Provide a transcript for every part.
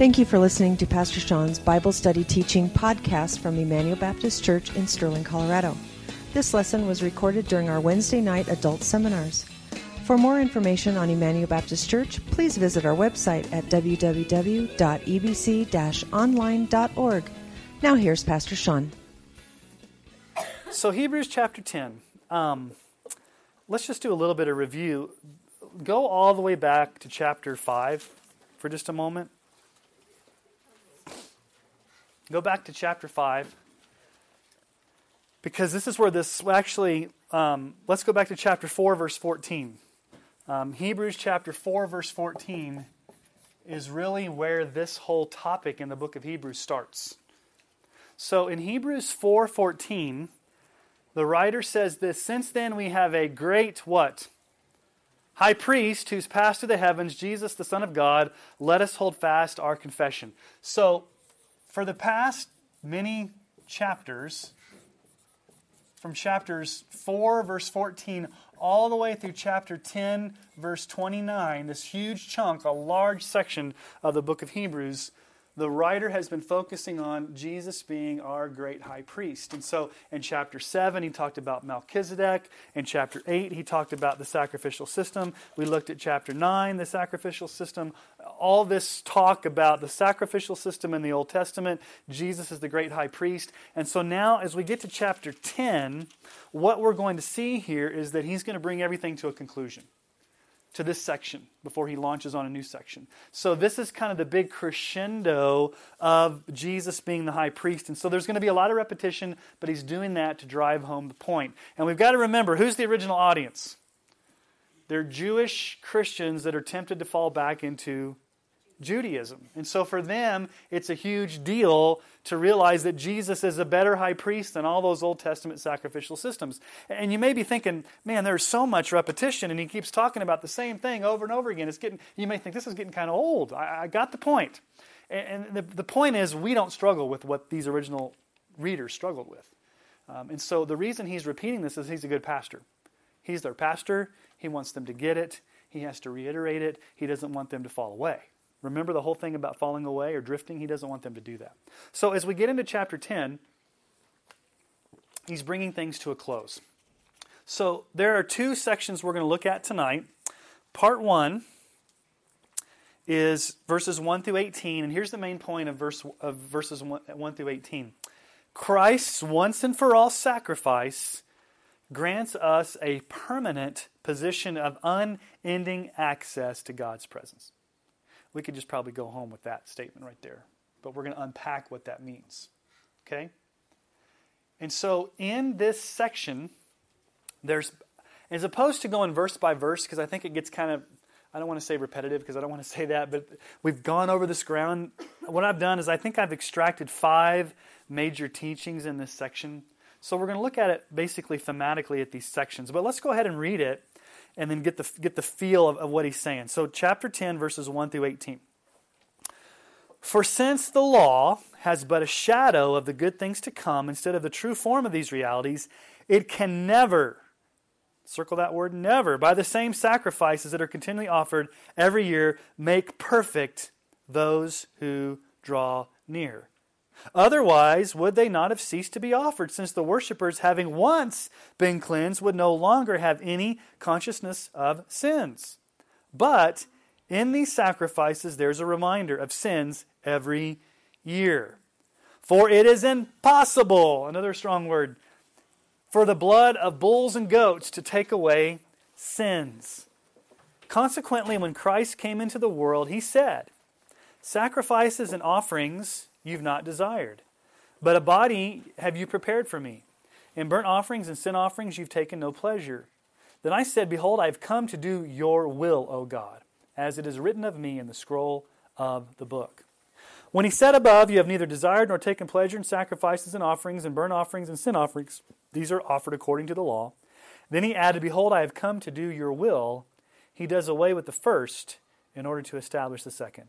Thank you for listening to Pastor Sean's Bible Study Teaching podcast from Emmanuel Baptist Church in Sterling, Colorado. This lesson was recorded during our Wednesday night adult seminars. For more information on Emmanuel Baptist Church, please visit our website at www.ebc online.org. Now, here's Pastor Sean. So, Hebrews chapter 10. Um, let's just do a little bit of review. Go all the way back to chapter 5 for just a moment. Go back to chapter 5 because this is where this actually, um, let's go back to chapter 4, verse 14. Um, Hebrews chapter 4, verse 14 is really where this whole topic in the book of Hebrews starts. So in Hebrews 4:14, the writer says this, since then we have a great what? High priest who's passed through the heavens, Jesus the Son of God, let us hold fast our confession. So for the past many chapters, from chapters 4, verse 14, all the way through chapter 10, verse 29, this huge chunk, a large section of the book of Hebrews, the writer has been focusing on Jesus being our great high priest. And so in chapter 7, he talked about Melchizedek. In chapter 8, he talked about the sacrificial system. We looked at chapter 9, the sacrificial system. All this talk about the sacrificial system in the Old Testament. Jesus is the great high priest. And so now, as we get to chapter 10, what we're going to see here is that he's going to bring everything to a conclusion to this section before he launches on a new section. So, this is kind of the big crescendo of Jesus being the high priest. And so, there's going to be a lot of repetition, but he's doing that to drive home the point. And we've got to remember who's the original audience? They're Jewish Christians that are tempted to fall back into Judaism. And so for them, it's a huge deal to realize that Jesus is a better high priest than all those Old Testament sacrificial systems. And you may be thinking, man, there's so much repetition, and he keeps talking about the same thing over and over again. It's getting, you may think this is getting kind of old. I, I got the point. And, and the, the point is, we don't struggle with what these original readers struggled with. Um, and so the reason he's repeating this is he's a good pastor. He's their pastor. He wants them to get it. He has to reiterate it. He doesn't want them to fall away. Remember the whole thing about falling away or drifting? He doesn't want them to do that. So as we get into chapter 10, he's bringing things to a close. So there are two sections we're going to look at tonight. Part 1 is verses 1 through 18, and here's the main point of, verse, of verses 1, 1 through 18. Christ's once and for all sacrifice grants us a permanent position of unending access to God's presence. We could just probably go home with that statement right there. But we're going to unpack what that means. Okay? And so in this section, there's, as opposed to going verse by verse, because I think it gets kind of, I don't want to say repetitive because I don't want to say that, but we've gone over this ground. What I've done is I think I've extracted five major teachings in this section. So we're going to look at it basically thematically at these sections. But let's go ahead and read it and then get the, get the feel of, of what he's saying. So, chapter 10, verses 1 through 18. For since the law has but a shadow of the good things to come instead of the true form of these realities, it can never, circle that word never, by the same sacrifices that are continually offered every year, make perfect those who draw near. Otherwise, would they not have ceased to be offered, since the worshippers, having once been cleansed, would no longer have any consciousness of sins? But in these sacrifices, there's a reminder of sins every year. For it is impossible, another strong word, for the blood of bulls and goats to take away sins. Consequently, when Christ came into the world, he said, Sacrifices and offerings you've not desired. But a body have you prepared for me. In burnt offerings and sin offerings you've taken no pleasure. Then I said, Behold, I have come to do your will, O God, as it is written of me in the scroll of the book. When he said above, You have neither desired nor taken pleasure in sacrifices and offerings and burnt offerings and sin offerings, these are offered according to the law. Then he added, Behold, I have come to do your will. He does away with the first in order to establish the second.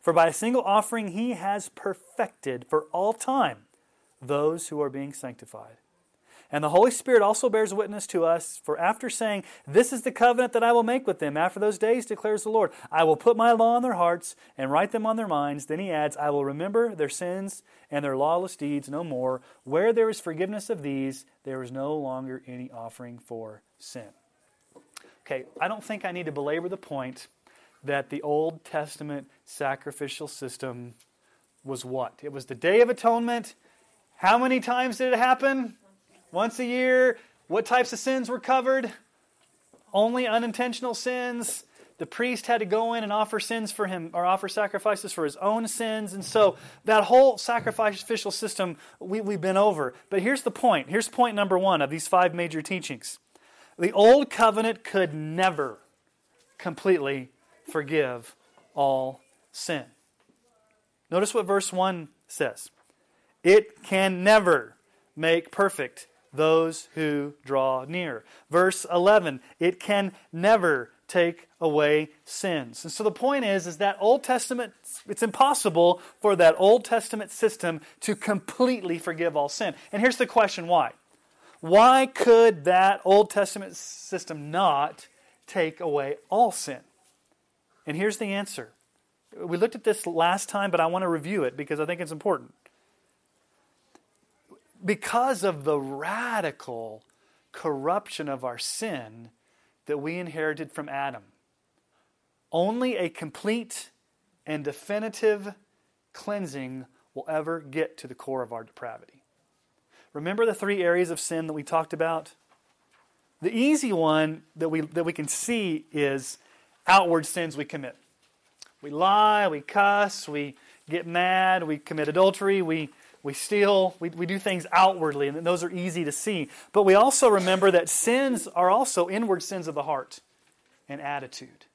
For by a single offering he has perfected for all time those who are being sanctified. And the Holy Spirit also bears witness to us, for after saying, This is the covenant that I will make with them after those days, declares the Lord, I will put my law in their hearts and write them on their minds. Then he adds, I will remember their sins and their lawless deeds no more. Where there is forgiveness of these, there is no longer any offering for sin. Okay, I don't think I need to belabor the point that the Old Testament sacrificial system was what? It was the Day of Atonement. How many times did it happen? once a year. What types of sins were covered? Only unintentional sins. The priest had to go in and offer sins for him or offer sacrifices for his own sins. And so that whole sacrificial system we, we've been over. But here's the point. Here's point number one of these five major teachings. The old covenant could never completely forgive all sin. Notice what verse 1 says it can never make perfect those who draw near. Verse 11, it can never take away sins. And so the point is is that Old Testament it's impossible for that Old Testament system to completely forgive all sin. And here's the question why? Why could that Old Testament system not take away all sin? And here's the answer. We looked at this last time, but I want to review it because I think it's important because of the radical corruption of our sin that we inherited from Adam. Only a complete and definitive cleansing will ever get to the core of our depravity. Remember the three areas of sin that we talked about? The easy one that we, that we can see is outward sins we commit. We lie, we cuss, we get mad, we commit adultery, we we steal, we, we do things outwardly, and those are easy to see. But we also remember that sins are also inward sins of the heart and attitude.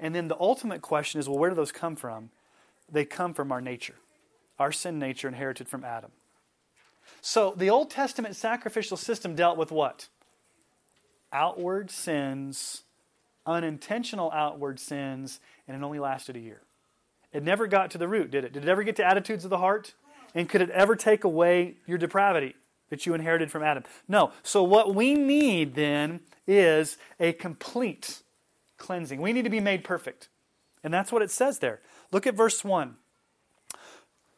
And then the ultimate question is well, where do those come from? They come from our nature, our sin nature inherited from Adam. So the Old Testament sacrificial system dealt with what? Outward sins, unintentional outward sins, and it only lasted a year. It never got to the root, did it? Did it ever get to attitudes of the heart? And could it ever take away your depravity that you inherited from Adam? No. So, what we need then is a complete cleansing. We need to be made perfect. And that's what it says there. Look at verse 1.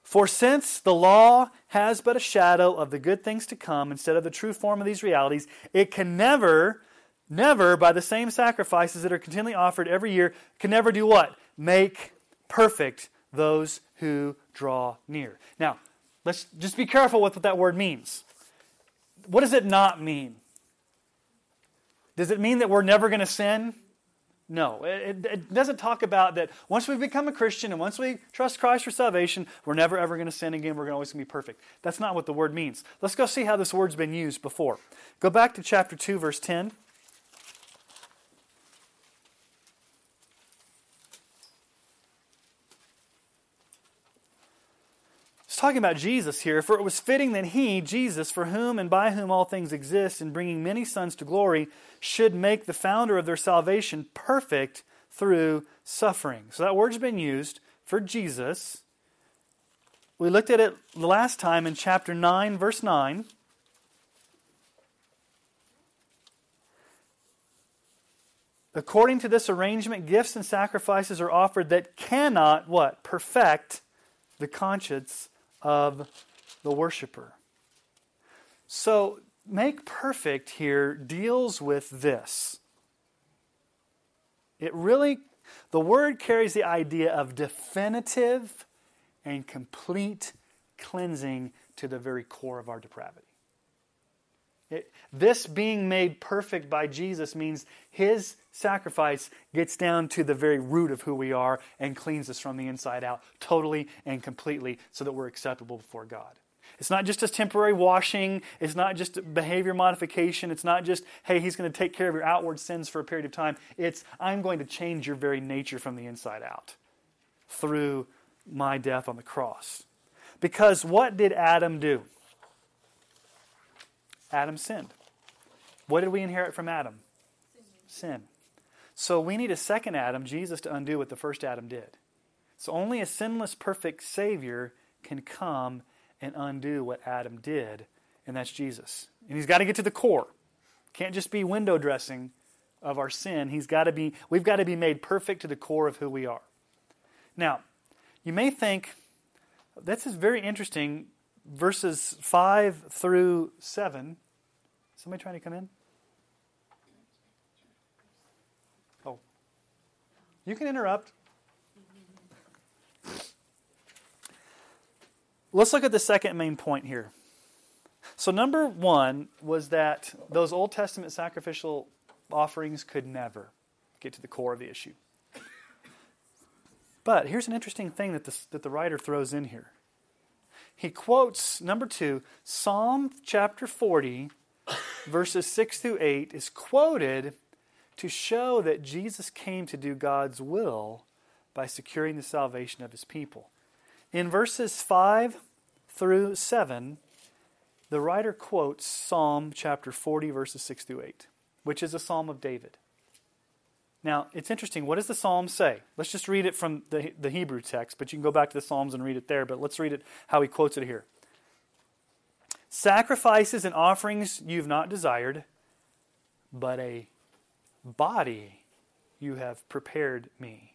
For since the law has but a shadow of the good things to come instead of the true form of these realities, it can never, never, by the same sacrifices that are continually offered every year, can never do what? Make perfect those who draw near. Now, Let's just be careful with what that word means. What does it not mean? Does it mean that we're never going to sin? No, it, it, doesn't talk about that once we become a Christian and once we trust Christ for salvation, we're never ever going to sin again. We're always going to be perfect. That's not what the word means. Let's go see how this word's been used before. Go back to chapter 2, verse 10. Talking about Jesus here. For it was fitting that he, Jesus, for whom and by whom all things exist, in bringing many sons to glory, should make the founder of their salvation perfect through suffering. So that word's been used for Jesus. We looked at it the last time in chapter 9, verse 9. According to this arrangement, gifts and sacrifices are offered that cannot what? Perfect the conscience of the worshiper. So, make perfect here deals with this. It really, the word carries the idea of definitive and complete cleansing to the very core of our depravity. It, this being made perfect by Jesus means his sacrifice gets down to the very root of who we are and cleans us from the inside out, totally and completely, so that we're acceptable before God. It's not just a temporary washing. It's not just behavior modification. It's not just, hey, he's going to take care of your outward sins for a period of time. It's, I'm going to change your very nature from the inside out. through my death on the cross. Because what did Adam do? Adam sinned. What did we inherit from Adam? Sin. So we need a second Adam, Jesus, to undo what the first Adam did. So only a sinless, perfect Savior can come and undo what Adam did, and that's Jesus. And he's got to get to the core. Can't just be window dressing of our sin. He's got to be, we've got to be made perfect to the core of who we are. Now, you may think, this is very interesting, verses 5 through 7. Somebody trying to come in? Oh. You can interrupt. Let's look at the second main point here. So, number one was that those Old Testament sacrificial offerings could never get to the core of the issue. But here's an interesting thing that, this, that the writer throws in here. He quotes, number two, Psalm chapter 40, verses 6 through 8, is quoted to show that Jesus came to do God's will by securing the salvation of his people. In verses 5 through 7, the writer quotes Psalm chapter 40, verses 6 through 8, which is a psalm of David. Now, it's interesting. What does the psalm say? Let's just read it from the, the Hebrew text, but you can go back to the Psalms and read it there. But let's read it how he quotes it here. Sacrifices and offerings you've not desired, but a body you have prepared me.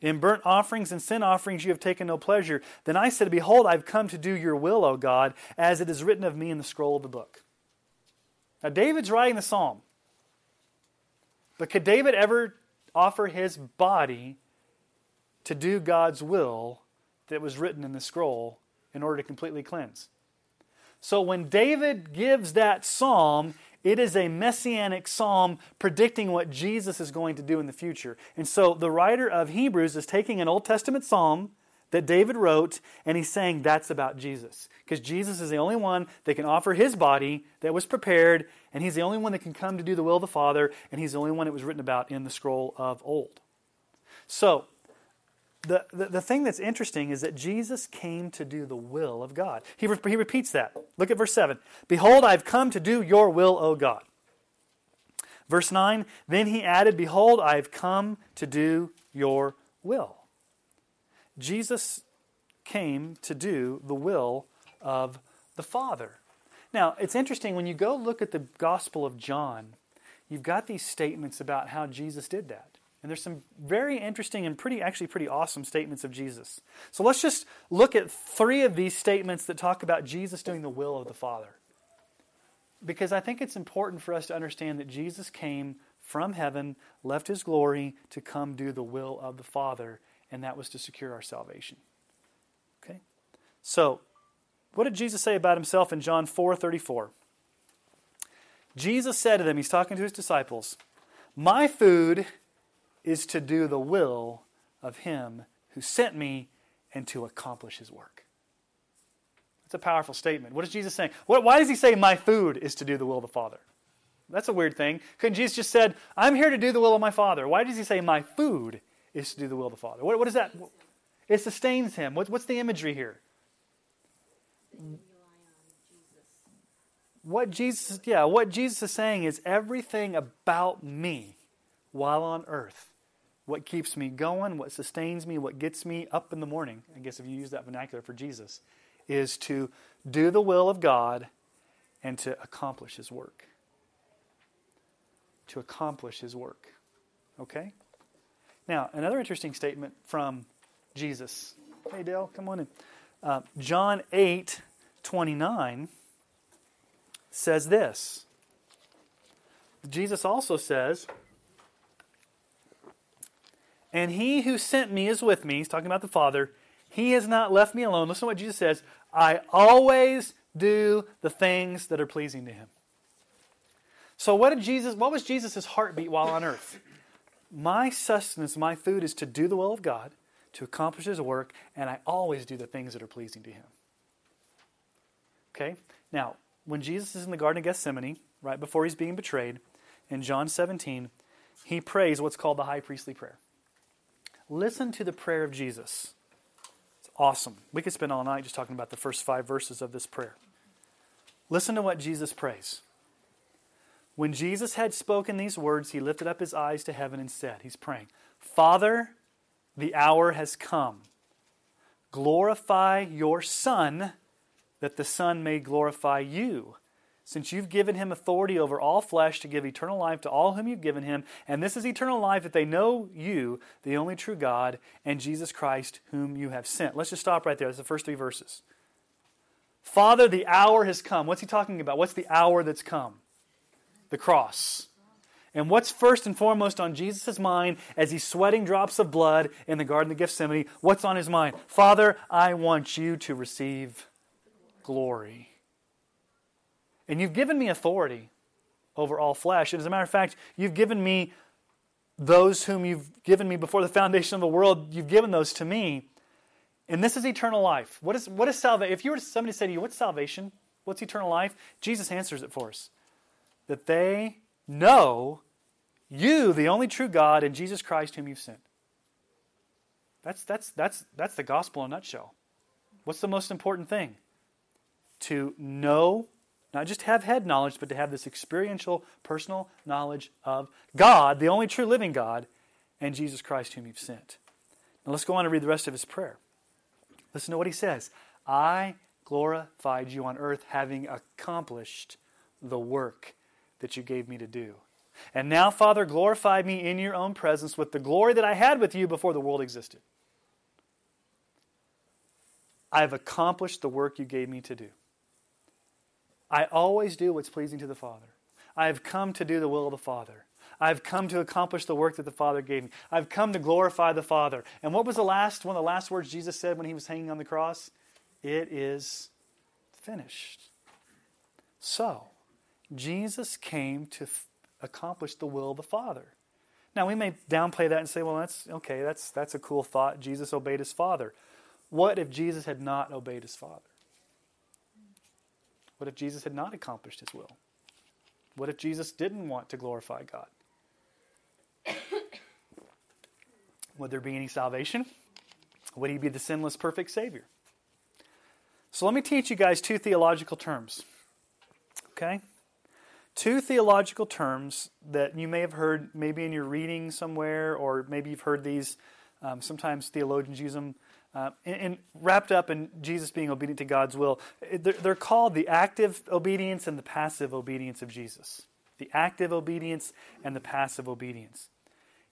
In burnt offerings and sin offerings you have taken no pleasure. Then I said, Behold, I've come to do your will, O God, as it is written of me in the scroll of the book. Now, David's writing the psalm. But could David ever offer his body to do God's will that was written in the scroll in order to completely cleanse? So when David gives that psalm, it is a messianic psalm predicting what Jesus is going to do in the future. And so the writer of Hebrews is taking an Old Testament psalm that David wrote, and he's saying that's about Jesus. Because Jesus is the only one that can offer his body that was prepared, and he's the only one that can come to do the will of the Father, and he's the only one that was written about in the scroll of old. So, the, the, the, thing that's interesting is that Jesus came to do the will of God. He, re- he repeats that. Look at verse 7. Behold, I've come to do your will, O God. Verse 9, then he added, Behold, I've come to do your will. Jesus came to do the will of the Father. Now, it's interesting when you go look at the Gospel of John, you've got these statements about how Jesus did that. And there's some very interesting and pretty, actually, pretty awesome statements of Jesus. So let's just look at three of these statements that talk about Jesus doing the will of the Father. Because I think it's important for us to understand that Jesus came from heaven, left his glory to come do the will of the Father, and that was to secure our salvation. Okay? So, what did Jesus say about himself in John 4 34? Jesus said to them, he's talking to his disciples, My food is to do the will of him who sent me and to accomplish his work. That's a powerful statement. What is Jesus saying? Why does he say, My food is to do the will of the Father? That's a weird thing. Couldn't Jesus just said, I'm here to do the will of my Father? Why does he say, My food is to do the will of the Father? What, what is that? It sustains him. What, what's the imagery here? What Jesus, yeah, what Jesus is saying is everything about me while on earth what keeps me going, what sustains me, what gets me up in the morning, I guess if you use that vernacular for Jesus, is to do the will of God and to accomplish His work. To accomplish His work. Okay? Now, another interesting statement from Jesus. Hey, Dale, come on in. Uh, John 8 29 says this. Jesus also says, and he who sent me is with me. He's talking about the Father. He has not left me alone. Listen to what Jesus says I always do the things that are pleasing to him. So what did Jesus what was Jesus' heartbeat while on earth? My sustenance, my food is to do the will of God, to accomplish his work, and I always do the things that are pleasing to him. Okay? Now, when Jesus is in the Garden of Gethsemane, right before he's being betrayed, in John 17, he prays what's called the high priestly prayer. listen to the prayer of Jesus. It's awesome. We could spend all night just talking about the first five verses of this prayer. Listen to what Jesus prays. When Jesus had spoken these words, he lifted up his eyes to heaven and said, He's praying, Father, the hour has come. Glorify your Son, that the Son may glorify you since you've given him authority over all flesh to give eternal life to all whom you've given him, and this is eternal life that they know you, the only true God, and Jesus Christ, whom you have sent. Let's just stop right there. That's the first three verses. Father, the hour has come. What's he talking about? What's the hour that's come? The cross. And what's first and foremost on Jesus' mind as he's sweating drops of blood in the Garden of Gethsemane? What's on his mind? Father, I want you to receive glory. And you've given me authority over all flesh. And as a matter of fact, you've given me those whom you've given me before the foundation of the world, you've given those to me. And this is eternal life. What is, what is salvation? If you were somebody to say to you, What's salvation? What's eternal life? Jesus answers it for us. That they know you, the only true God, and Jesus Christ, whom you've sent. That's, that's, that's, that's the gospel in a nutshell. What's the most important thing? To know not just have head knowledge, but to have this experiential, personal knowledge of God, the only true living God, and Jesus Christ, whom you've sent. Now let's go on and read the rest of his prayer. Listen to what he says I glorified you on earth, having accomplished the work that you gave me to do. And now, Father, glorify me in your own presence with the glory that I had with you before the world existed. I have accomplished the work you gave me to do. I always do what's pleasing to the Father. I have come to do the will of the Father. I've come to accomplish the work that the Father gave me. I've come to glorify the Father. And what was the last one of the last words Jesus said when he was hanging on the cross? It is finished. So, Jesus came to accomplish the will of the Father. Now, we may downplay that and say, well, that's okay, that's, that's a cool thought. Jesus obeyed his Father. What if Jesus had not obeyed his Father? What if Jesus had not accomplished his will? What if Jesus didn't want to glorify God? Would there be any salvation? Would he be the sinless, perfect Savior? So let me teach you guys two theological terms. Okay? Two theological terms that you may have heard maybe in your reading somewhere, or maybe you've heard these. Um, sometimes theologians use them uh, and, and, wrapped up in Jesus being obedient to God's will. They're, they're called the active obedience and the passive obedience of Jesus. The active obedience and the passive obedience.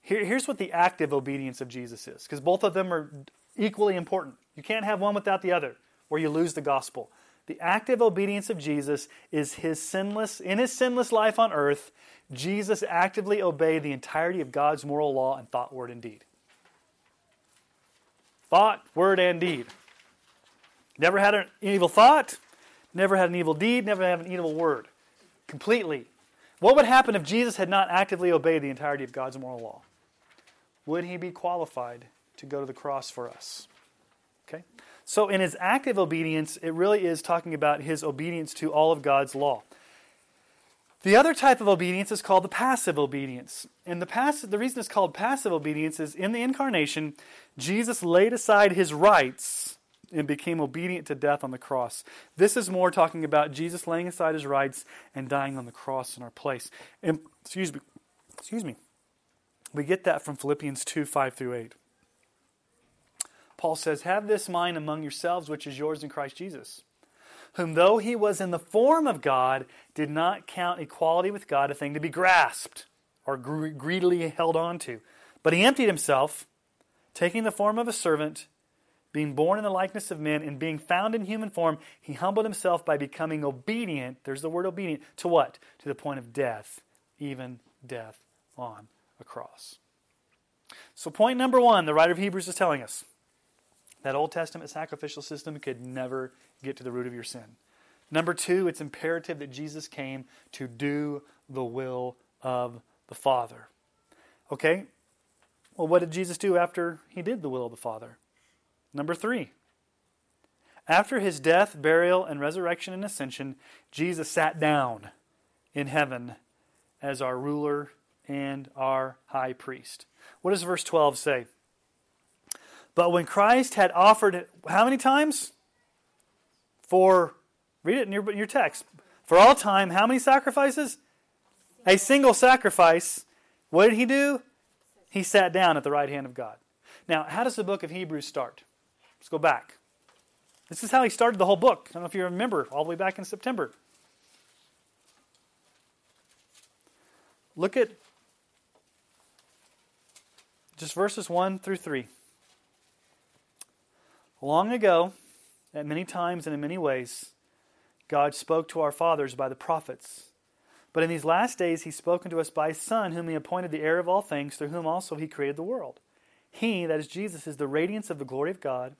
Here, here's what the active obedience of Jesus is, because both of them are equally important. You can't have one without the other, or you lose the gospel. The active obedience of Jesus is his sinless, in his sinless life on earth, Jesus actively obeyed the entirety of God's moral law and thought, word, and deed thought, word, and deed. Never had an evil thought, never had an evil deed, never had an evil word. Completely. What would happen if Jesus had not actively obeyed the entirety of God's moral law? Would he be qualified to go to the cross for us? Okay? So, in his active obedience, it really is talking about his obedience to all of God's law. The other type of obedience is called the passive obedience. And the passive, the reason it's called passive obedience is in the incarnation, Jesus laid aside his rights and became obedient to death on the cross. This is more talking about Jesus laying aside his rights and dying on the cross in our place. And excuse me, excuse me. We get that from Philippians 2, 5 through 8. Paul says, Have this mind among yourselves, which is yours in Christ Jesus whom though he was in the form of God, did not count equality with God a thing to be grasped or greedily held on to. But he emptied himself, taking the form of a servant, being born in the likeness of men, and being found in human form, he humbled himself by becoming obedient. There's the word obedient. To what? To the point of death, even death on a cross. So, point number one, the writer of Hebrews is telling us that Old Testament sacrificial system could never get to the root of your sin. Number two, it's imperative that Jesus came to do the will of the Father. Okay? Well, what did Jesus do after he did the will of the Father? Number three, after his death, burial, and resurrection and ascension, Jesus sat down in heaven as our ruler and our high priest. What does verse 12 say? But when Christ had offered it, how many times? For, read it in your, in your text. For all time, how many sacrifices? A single sacrifice. What did he do? He sat down at the right hand of God. Now, how does the book of Hebrews start? Let's go back. This is how he started the whole book. I don't know if you remember, all the way back in September. Look at just verses 1 through 3. Long ago, at many times and in many ways, God spoke to our fathers by the prophets. But in these last days, He's spoken to us by His Son, whom He appointed the heir of all things, through whom also He created the world. He, that is Jesus, is the radiance of the glory of God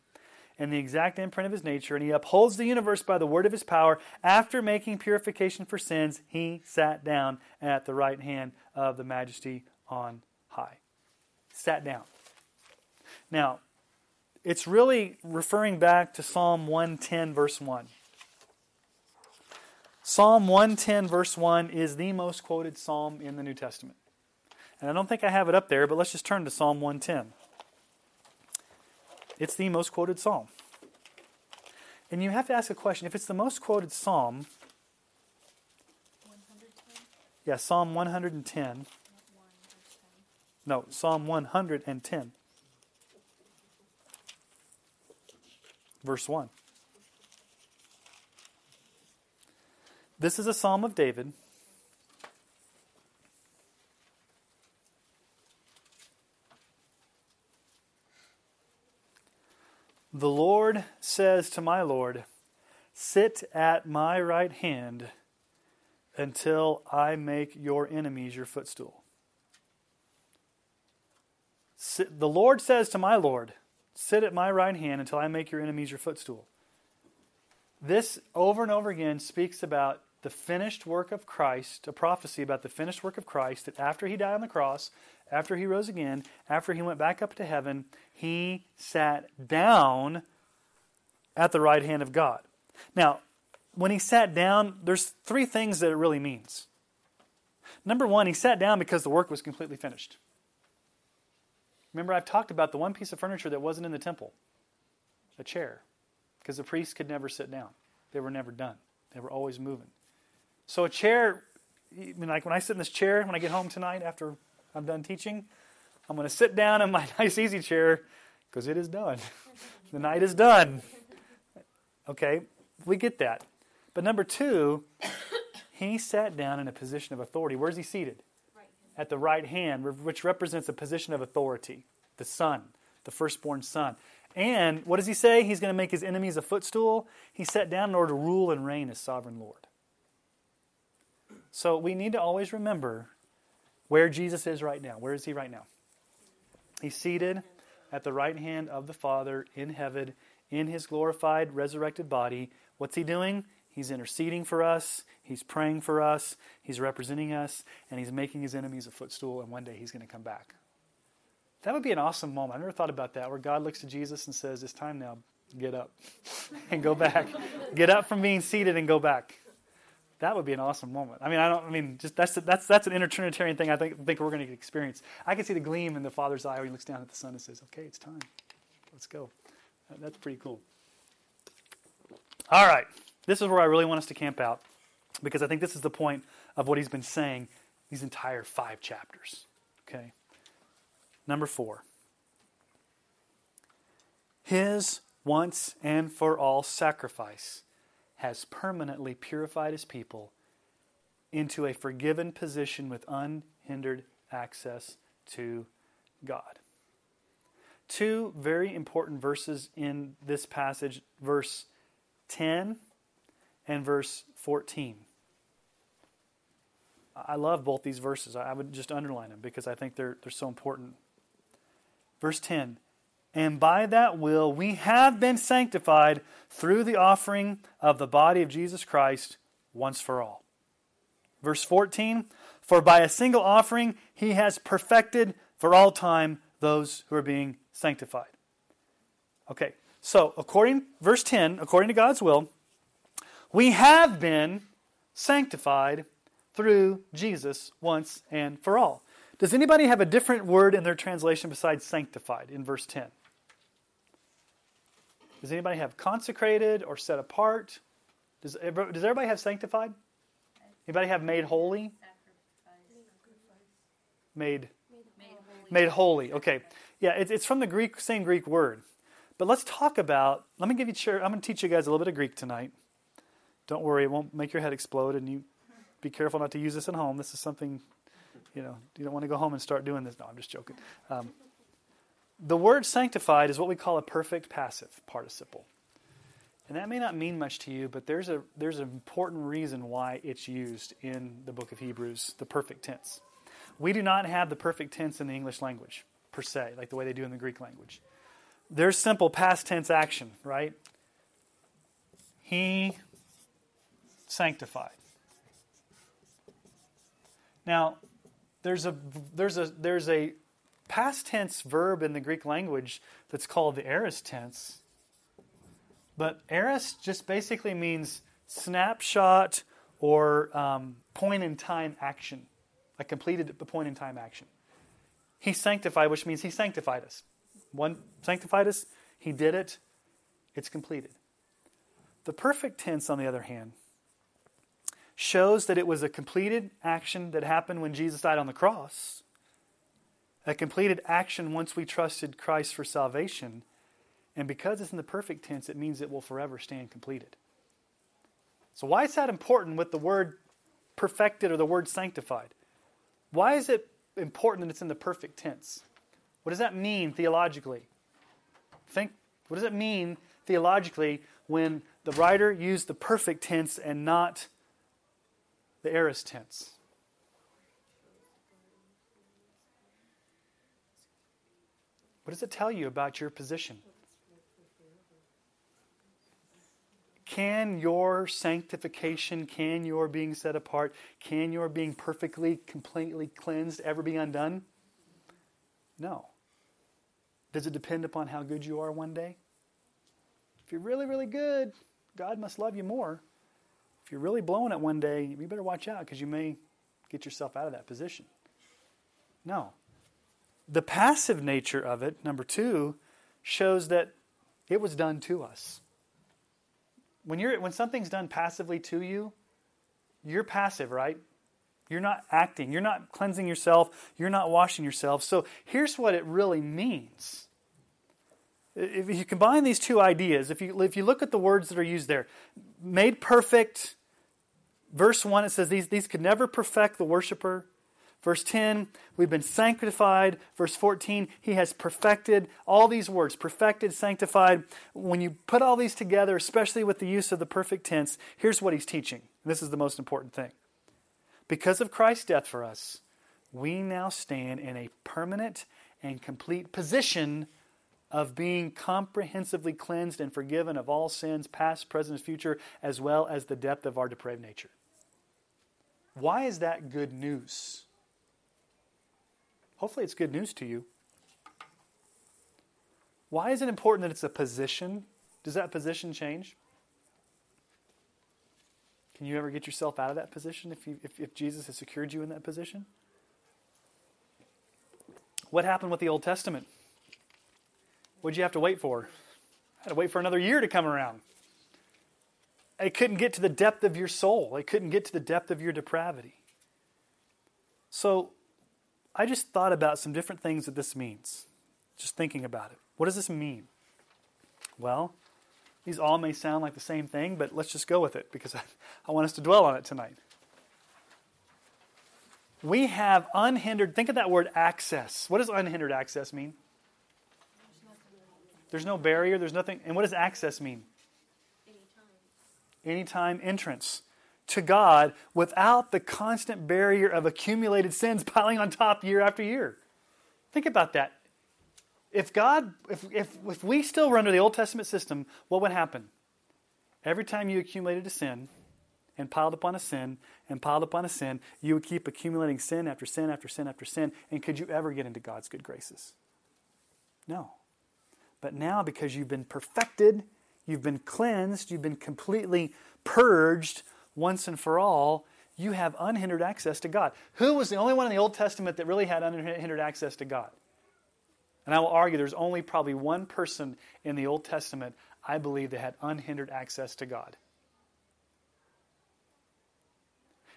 and the exact imprint of His nature, and He upholds the universe by the word of His power. After making purification for sins, He sat down at the right hand of the Majesty on high. Sat down. Now, it's really referring back to Psalm 110, verse 1. Psalm 110, verse 1 is the most quoted psalm in the New Testament. And I don't think I have it up there, but let's just turn to Psalm 110. It's the most quoted psalm. And you have to ask a question if it's the most quoted psalm, 110? yeah, Psalm 110. No, Psalm 110. Verse 1. This is a psalm of David. The Lord says to my Lord, Sit at my right hand until I make your enemies your footstool. The Lord says to my Lord, Sit at my right hand until I make your enemies your footstool. This over and over again speaks about the finished work of Christ, a prophecy about the finished work of Christ, that after he died on the cross, after he rose again, after he went back up to heaven, he sat down at the right hand of God. Now, when he sat down, there's three things that it really means. Number one, he sat down because the work was completely finished. Remember, I've talked about the one piece of furniture that wasn't in the temple a chair, because the priests could never sit down. They were never done, they were always moving. So, a chair, I mean, like when I sit in this chair when I get home tonight after I'm done teaching, I'm going to sit down in my nice easy chair because it is done. the night is done. Okay, we get that. But number two, he sat down in a position of authority. Where's he seated? At the right hand, which represents a position of authority, the Son, the firstborn Son. And what does he say? He's going to make his enemies a footstool. He sat down in order to rule and reign as sovereign Lord. So we need to always remember where Jesus is right now. Where is he right now? He's seated at the right hand of the Father in heaven in his glorified, resurrected body. What's he doing? He's interceding for us, He's praying for us, He's representing us, and He's making His enemies a footstool, and one day He's going to come back. That would be an awesome moment. I never thought about that, where God looks to Jesus and says, It's time now. Get up and go back. Get up from being seated and go back. That would be an awesome moment. I mean, I don't. I mean, just that's that's that's an intertrinitarian thing. I think think we're going to experience. I can see the gleam in the Father's eye when he looks down at the Son and says, "Okay, it's time. Let's go." That's pretty cool. All right. This is where I really want us to camp out because I think this is the point of what he's been saying these entire five chapters. Okay? Number four. His once and for all sacrifice has permanently purified his people into a forgiven position with unhindered access to God. Two very important verses in this passage, verse 10 and verse 14. I love both these verses. I would just underline them because I think they're, they're so important. Verse 10 And by that will we have been sanctified through the offering of the body of Jesus Christ once for all. Verse 14 For by a single offering he has perfected for all time those who are being sanctified. Okay, so according, verse 10, according to God's will, we have been sanctified through Jesus once and for all. Does anybody have a different word in their translation besides sanctified in verse 10? Does anybody have consecrated or set apart? Does, does everybody have sanctified? Anybody have made holy? Made made holy. Okay, yeah, it's, it's from the Greek same Greek word. But let's talk about. Let me give you. I'm going to teach you guys a little bit of Greek tonight. Don't worry, it won't make your head explode, and you be careful not to use this at home. This is something, you know, you don't want to go home and start doing this. No, I'm just joking. Um, the word sanctified is what we call a perfect passive participle. And that may not mean much to you, but there's, a, there's an important reason why it's used in the book of Hebrews, the perfect tense. We do not have the perfect tense in the English language, per se, like the way they do in the Greek language. There's simple past tense action, right? He sanctified. Now, there's a, there's a, there's a past tense verb in the Greek language that's called the aorist tense. But aorist just basically means snapshot or um, point in time action, a completed the point in time action. He sanctified, which means he sanctified us. One sanctified us, he did it, it's completed. The perfect tense, on the other hand, shows that it was a completed action that happened when Jesus died on the cross a completed action once we trusted Christ for salvation. And because it's in the perfect tense, it means it will forever stand completed. So, why is that important with the word perfected or the word sanctified? Why is it important that it's in the perfect tense? What does that mean theologically? Think, what does it mean theologically when the writer used the perfect tense and not the aorist tense? What does it tell you about your position? Can your sanctification, can your being set apart, can your being perfectly, completely cleansed ever be undone? No. Does it depend upon how good you are one day? If you're really, really good, God must love you more. If you're really blowing it one day, you better watch out because you may get yourself out of that position. No the passive nature of it, number two, shows that it was done to us. When, you're, when something's done passively to you, you're passive, right? You're not acting. You're not cleansing yourself. You're not washing yourself. So here's what it really means. If you combine these two ideas, if you, if you look at the words that are used there, made perfect, verse 1, it says these, these could never perfect the worshiper. Verse 10, we've been sanctified. Verse 14, he has perfected. All these words, perfected, sanctified. When you put all these together, especially with the use of the perfect tense, here's what he's teaching. This is the most important thing. Because of Christ's death for us, we now stand in a permanent and complete position of being comprehensively cleansed and forgiven of all sins, past, present, future, as well as the depth of our depraved nature. Why is that good news? Hopefully, it's good news to you. Why is it important that it's a position? Does that position change? Can you ever get yourself out of that position if, you, if, if Jesus has secured you in that position? What happened with the Old Testament? What'd you have to wait for? I had to wait for another year to come around. It couldn't get to the depth of your soul. It couldn't get to the depth of your depravity. So I just thought about some different things that this means. Just thinking about it. What does this mean? Well, these all may sound like the same thing, but let's just go with it because I, I want us to dwell on it tonight. We have unhindered, think of that word access. What does unhindered access mean? There's no barrier, there's nothing. And what does access mean? Anytime. Entrance to God without the constant barrier of accumulated sins piling on top year after year. Think about that. If God, if, if, if we still were under the Old Testament system, what would happen? Every time you accumulated a sin and piled upon a sin and piled upon a sin, you would keep accumulating sin after sin after sin after sin. And could you ever get into God's good graces? No. But now, because you've been perfected, you've been cleansed, you've been completely purged once and for all, you have unhindered access to God. Who was the only one in the Old Testament that really had unhindered access to God? And I will argue there's only probably one person in the Old Testament I believe that had unhindered access to God.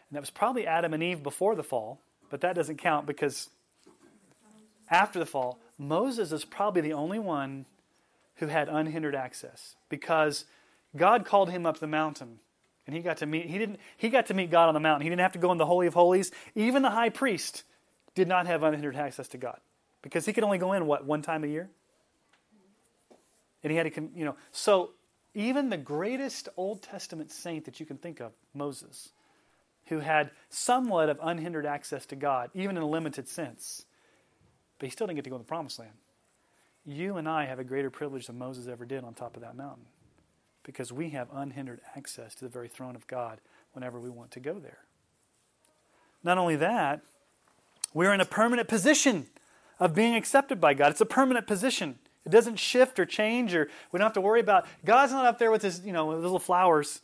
And that was probably Adam and Eve before the fall, but that doesn't count because after the fall, Moses is probably the only one who had unhindered access because God called him up the mountain and he got to meet he didn't he got to meet God on the mountain. He didn't have to go in the holy of holies. Even the high priest did not have unhindered access to God because he could only go in what one time a year. And he had to you know so even the greatest Old Testament saint that you can think of, Moses, who had somewhat of unhindered access to God, even in a limited sense, but he still didn't get to go in the promised land. You and I have a greater privilege than Moses ever did on top of that mountain because we have unhindered access to the very throne of God whenever we want to go there. Not only that, we're in a permanent position of being accepted by God. It's a permanent position. It doesn't shift or change, or we don't have to worry about God's not up there with his, you know, little flowers.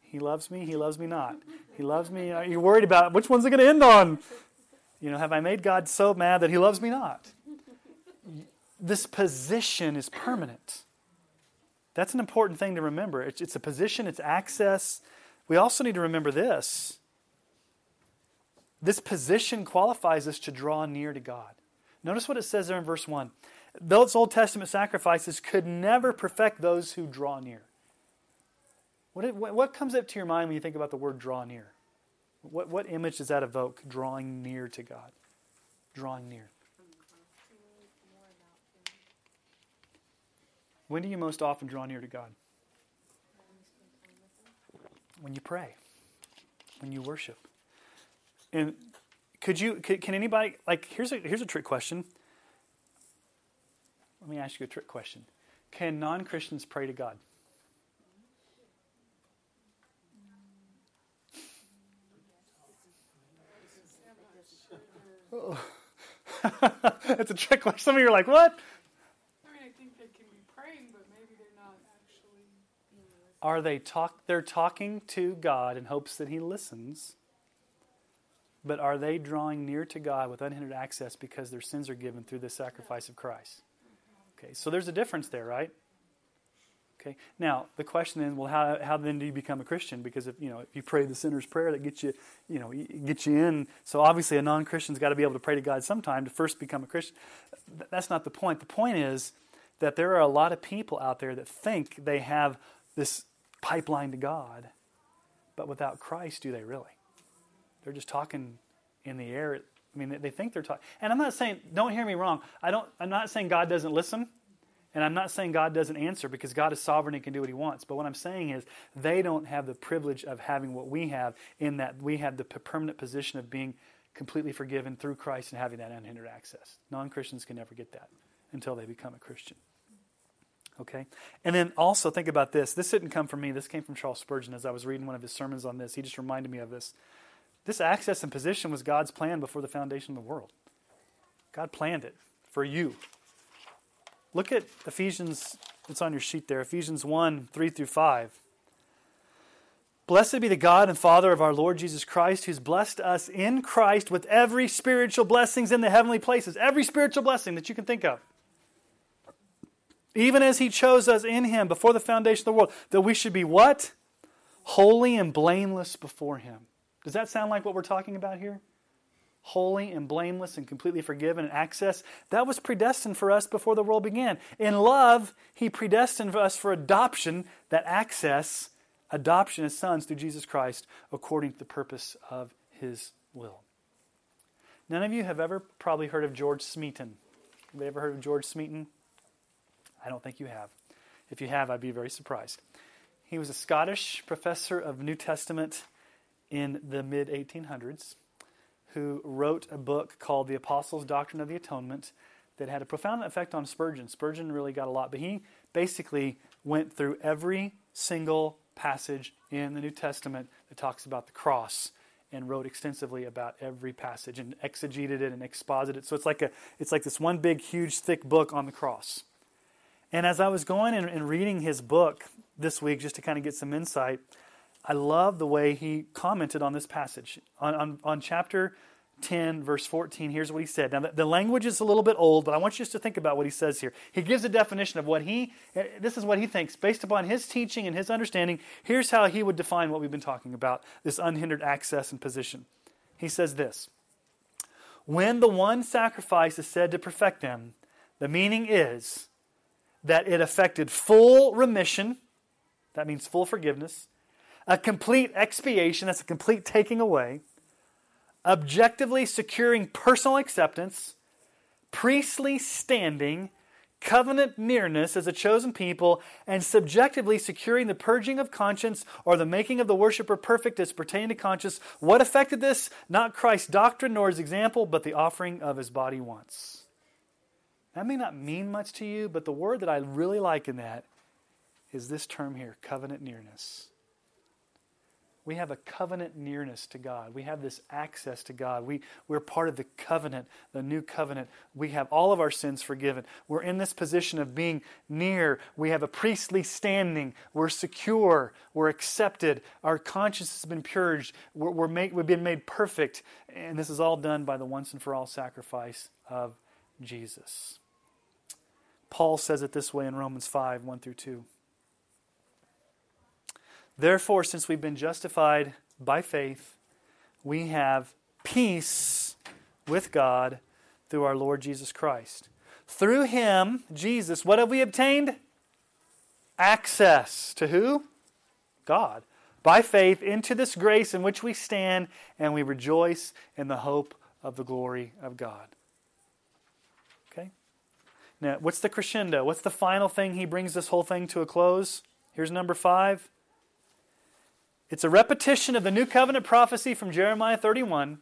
He loves me, he loves me not. He loves me. Uh, you're worried about which one's it going to end on? You know, have I made God so mad that he loves me not? This position is permanent. That's an important thing to remember. It's, it's a position, it's access. We also need to remember this this position qualifies us to draw near to God. Notice what it says there in verse 1. Those Old Testament sacrifices could never perfect those who draw near. What, what comes up to your mind when you think about the word draw near? What, what image does that evoke? Drawing near to God. Drawing near. When do you most often draw near to God? When you pray, when you worship. And could you, could, can anybody, like, here's a, here's a trick question. Let me ask you a trick question. Can non Christians pray to God? That's a trick question. Some of you are like, what? Are they talk they're talking to God in hopes that he listens? But are they drawing near to God with unhindered access because their sins are given through the sacrifice of Christ? Okay, so there's a difference there, right? Okay. Now the question is, well, how, how then do you become a Christian? Because if you know if you pray the sinner's prayer, that gets you you know gets you in. So obviously, a non-Christian's got to be able to pray to God sometime to first become a Christian. That's not the point. The point is that there are a lot of people out there that think they have this pipeline to God. But without Christ, do they really? They're just talking in the air. I mean, they think they're talking. And I'm not saying, don't hear me wrong. I don't, I'm not saying God doesn't listen. And I'm not saying God doesn't answer because God is sovereign and can do what he wants. But what I'm saying is they don't have the privilege of having what we have in that we have the permanent position of being completely forgiven through Christ and having that unhindered access. Non Christians can never get that until they become a Christian. Okay? And then also think about this. This didn't come from me. This came from Charles Spurgeon as I was reading one of his sermons on this. He just reminded me of this. This access and position was God's plan before the foundation of the world. God planned it for you. Look at Ephesians, it's on your sheet there, Ephesians 1 3 through 5. Blessed be the God and Father of our Lord Jesus Christ, who's blessed us in Christ with every spiritual blessings in the heavenly places. Every spiritual blessing that you can think of even as he chose us in him before the foundation of the world, that we should be what? Holy and blameless before him. Does that sound like what we're talking about here? Holy and blameless and completely forgiven and access. That was predestined for us before the world began. In love, he predestined us for adoption, that access, adoption as sons through Jesus Christ, according to the purpose of his will. None of you have ever probably heard of George Smeaton. Have you ever heard of George Smeaton? I don't think you have. If you have, I'd be very surprised. He was a Scottish professor of New Testament in the mid 1800s who wrote a book called The Apostles' Doctrine of the Atonement that had a profound effect on Spurgeon. Spurgeon really got a lot, but he basically went through every single passage in the New Testament that talks about the cross and wrote extensively about every passage and exegeted it and exposited it. So it's like a it's like this one big huge thick book on the cross. And as I was going and, and reading his book this week, just to kind of get some insight, I love the way he commented on this passage. On, on, on chapter 10, verse 14, here's what he said. Now, the, the, language is a little bit old, but I want you just to think about what he says here. He gives a definition of what he, eh, this is what he thinks. Based upon his teaching and his understanding, here's how he would define what we've been talking about this unhindered access and position. He says this When the one sacrifice is said to perfect them, the meaning is that it affected full remission, that means full forgiveness, a complete expiation, that's a complete taking away objectively securing personal acceptance, priestly standing, covenant nearness as a chosen people, and subjectively securing the purging of conscience or the making of the worshiper perfect as pertaining to conscience. What affected this? Not Christ's doctrine nor his example, but the offering of his body once. That may not mean much to you, but the word that I really like in that is this term here covenant nearness. We have a covenant nearness to God. We have this access to God. We, we're part of the covenant, the new covenant. We have all of our sins forgiven. We're in this position of being near. We have a priestly standing. We're secure. We're accepted. Our conscience has been purged. We're, we're we've been made perfect. And this is all done by the once and for all sacrifice of Jesus. Paul says it this way in Romans 5 1 through 2. Therefore, since we've been justified by faith, we have peace with God through our Lord Jesus Christ. Through him, Jesus, what have we obtained? Access to who? God. By faith into this grace in which we stand and we rejoice in the hope of the glory of God. Now, what's the crescendo? What's the final thing he brings this whole thing to a close? Here's number five. It's a repetition of the New Covenant prophecy from Jeremiah 31,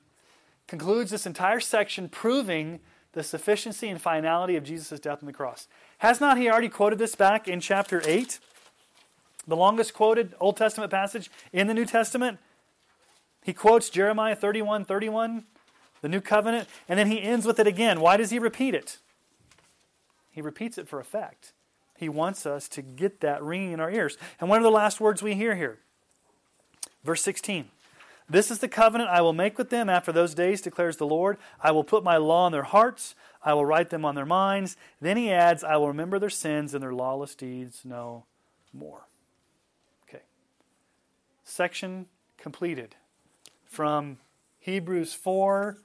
concludes this entire section proving the sufficiency and finality of Jesus' death on the cross. Has not he already quoted this back in chapter 8? The longest quoted Old Testament passage in the New Testament? He quotes Jeremiah 31 31, the New Covenant, and then he ends with it again. Why does he repeat it? He repeats it for effect. He wants us to get that ringing in our ears. And one of the last words we hear here Verse 16 This is the covenant I will make with them after those days, declares the Lord. I will put my law in their hearts, I will write them on their minds. Then he adds, I will remember their sins and their lawless deeds no more. Okay. Section completed from Hebrews 4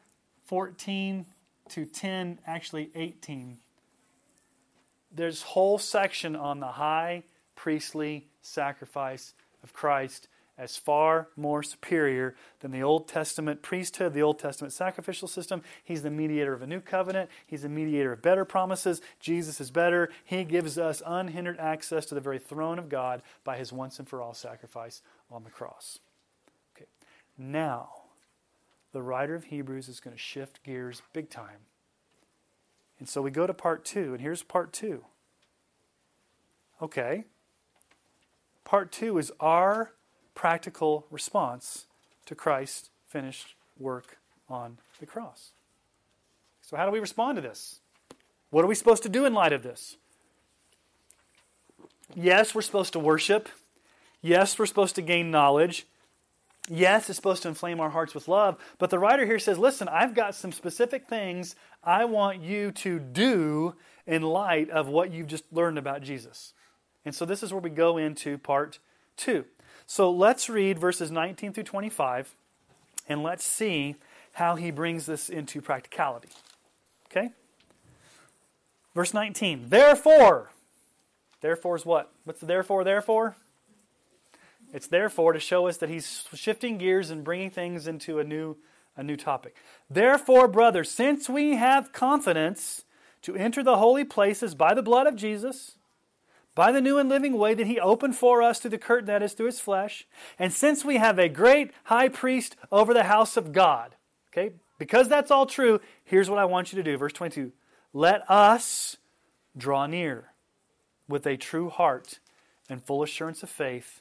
14 to 10, actually 18. There's whole section on the high priestly sacrifice of Christ as far more superior than the Old Testament priesthood, the Old Testament sacrificial system. He's the mediator of a new covenant. He's the mediator of better promises. Jesus is better. He gives us unhindered access to the very throne of God by his once and for all sacrifice on the cross. Okay. Now, the writer of Hebrews is going to shift gears big time. And so we go to part two, and here's part two. Okay. Part two is our practical response to Christ's finished work on the cross. So, how do we respond to this? What are we supposed to do in light of this? Yes, we're supposed to worship. Yes, we're supposed to gain knowledge. Yes, it's supposed to inflame our hearts with love. But the writer here says, listen, I've got some specific things I want you to do in light of what you've just learned about Jesus. And so this is where we go into part two. So let's read verses 19 through 25 and let's see how he brings this into practicality. Okay? Verse 19. Therefore, therefore is what? What's the therefore, therefore? It's therefore to show us that he's shifting gears and bringing things into a new, a new topic. Therefore, brothers, since we have confidence to enter the holy places by the blood of Jesus, by the new and living way that he opened for us through the curtain that is through his flesh. And since we have a great high priest over the house of God, okay, because that's all true, here's what I want you to do. Verse 22 Let us draw near with a true heart and full assurance of faith,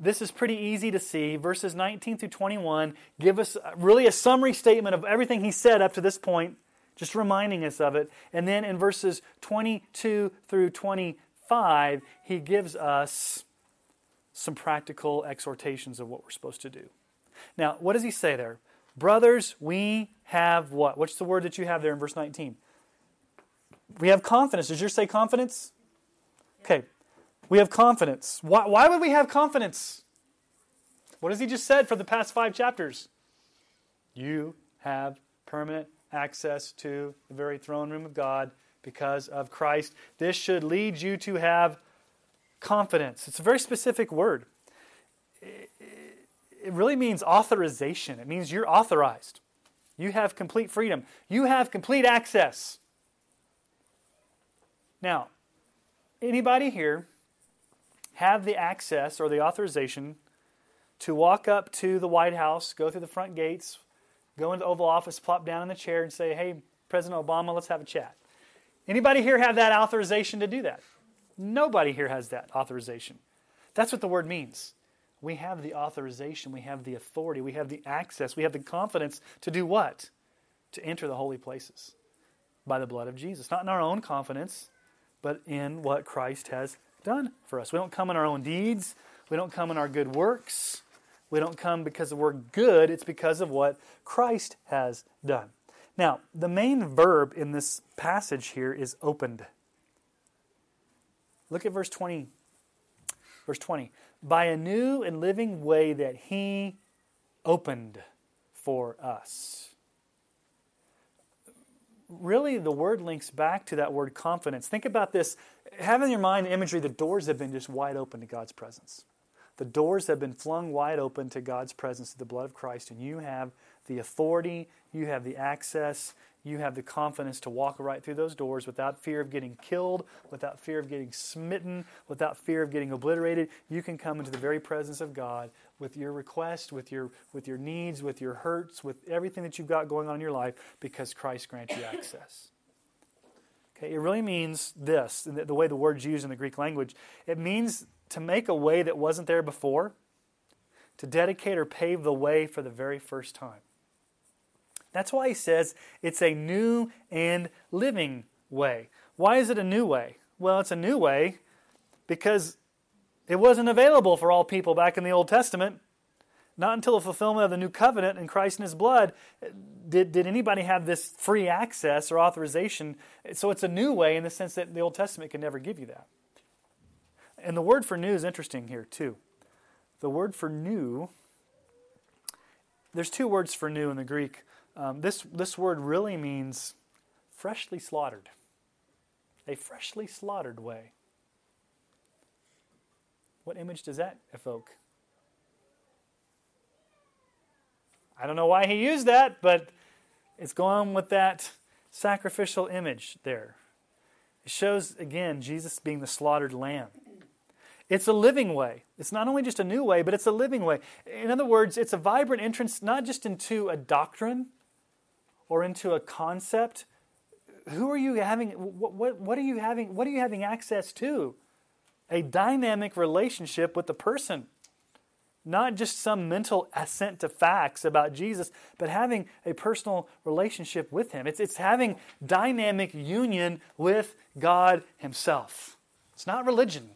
this is pretty easy to see. Verses 19 through 21 give us really a summary statement of everything he said up to this point, just reminding us of it. And then in verses 22 through 25, he gives us some practical exhortations of what we're supposed to do. Now, what does he say there? Brothers, we have what? What's the word that you have there in verse 19? We have confidence. Does yours say confidence? Okay. We have confidence. Why, why would we have confidence? What has he just said for the past five chapters? You have permanent access to the very throne room of God because of Christ. This should lead you to have confidence. It's a very specific word. It really means authorization. It means you're authorized. You have complete freedom. You have complete access. Now, anybody here have the access or the authorization to walk up to the White House, go through the front gates, go into the Oval Office, plop down in the chair, and say, "Hey, President Obama, let's have a chat." Anybody here have that authorization to do that? Nobody here has that authorization. That's what the word means. We have the authorization, we have the authority, we have the access, we have the confidence to do what? To enter the holy places by the blood of Jesus. Not in our own confidence, but in what Christ has done for us. We don't come in our own deeds, we don't come in our good works. We don't come because we're good, it's because of what Christ has done. Now, the main verb in this passage here is opened. Look at verse 20. Verse 20. By a new and living way that he opened for us. Really, the word links back to that word confidence. Think about this. Have in your mind imagery the doors have been just wide open to God's presence. The doors have been flung wide open to God's presence, through the blood of Christ, and you have the authority, you have the access, you have the confidence to walk right through those doors without fear of getting killed, without fear of getting smitten, without fear of getting obliterated. You can come into the very presence of God with your request, with your with your needs, with your hurts, with everything that you've got going on in your life because Christ grants you access. Okay, it really means this, the way the word's used in the Greek language. It means to make a way that wasn't there before, to dedicate or pave the way for the very first time. That's why he says it's a new and living way. Why is it a new way? Well, it's a new way because it wasn't available for all people back in the Old Testament. Not until the fulfillment of the new covenant in Christ and his blood did, did anybody have this free access or authorization. So it's a new way in the sense that the Old Testament can never give you that. And the word for new is interesting here, too. The word for new, there's two words for new in the Greek. Um, this, this word really means freshly slaughtered, a freshly slaughtered way. What image does that evoke? I don't know why he used that, but it's going with that sacrificial image there. It shows, again, Jesus being the slaughtered lamb. It's a living way. It's not only just a new way, but it's a living way. In other words, it's a vibrant entrance not just into a doctrine, or into a concept, who are you having what, what, what, are you having what are you having access to? A dynamic relationship with the person. Not just some mental assent to facts about Jesus, but having a personal relationship with Him. It's, it's having dynamic union with God Himself. It's not religion,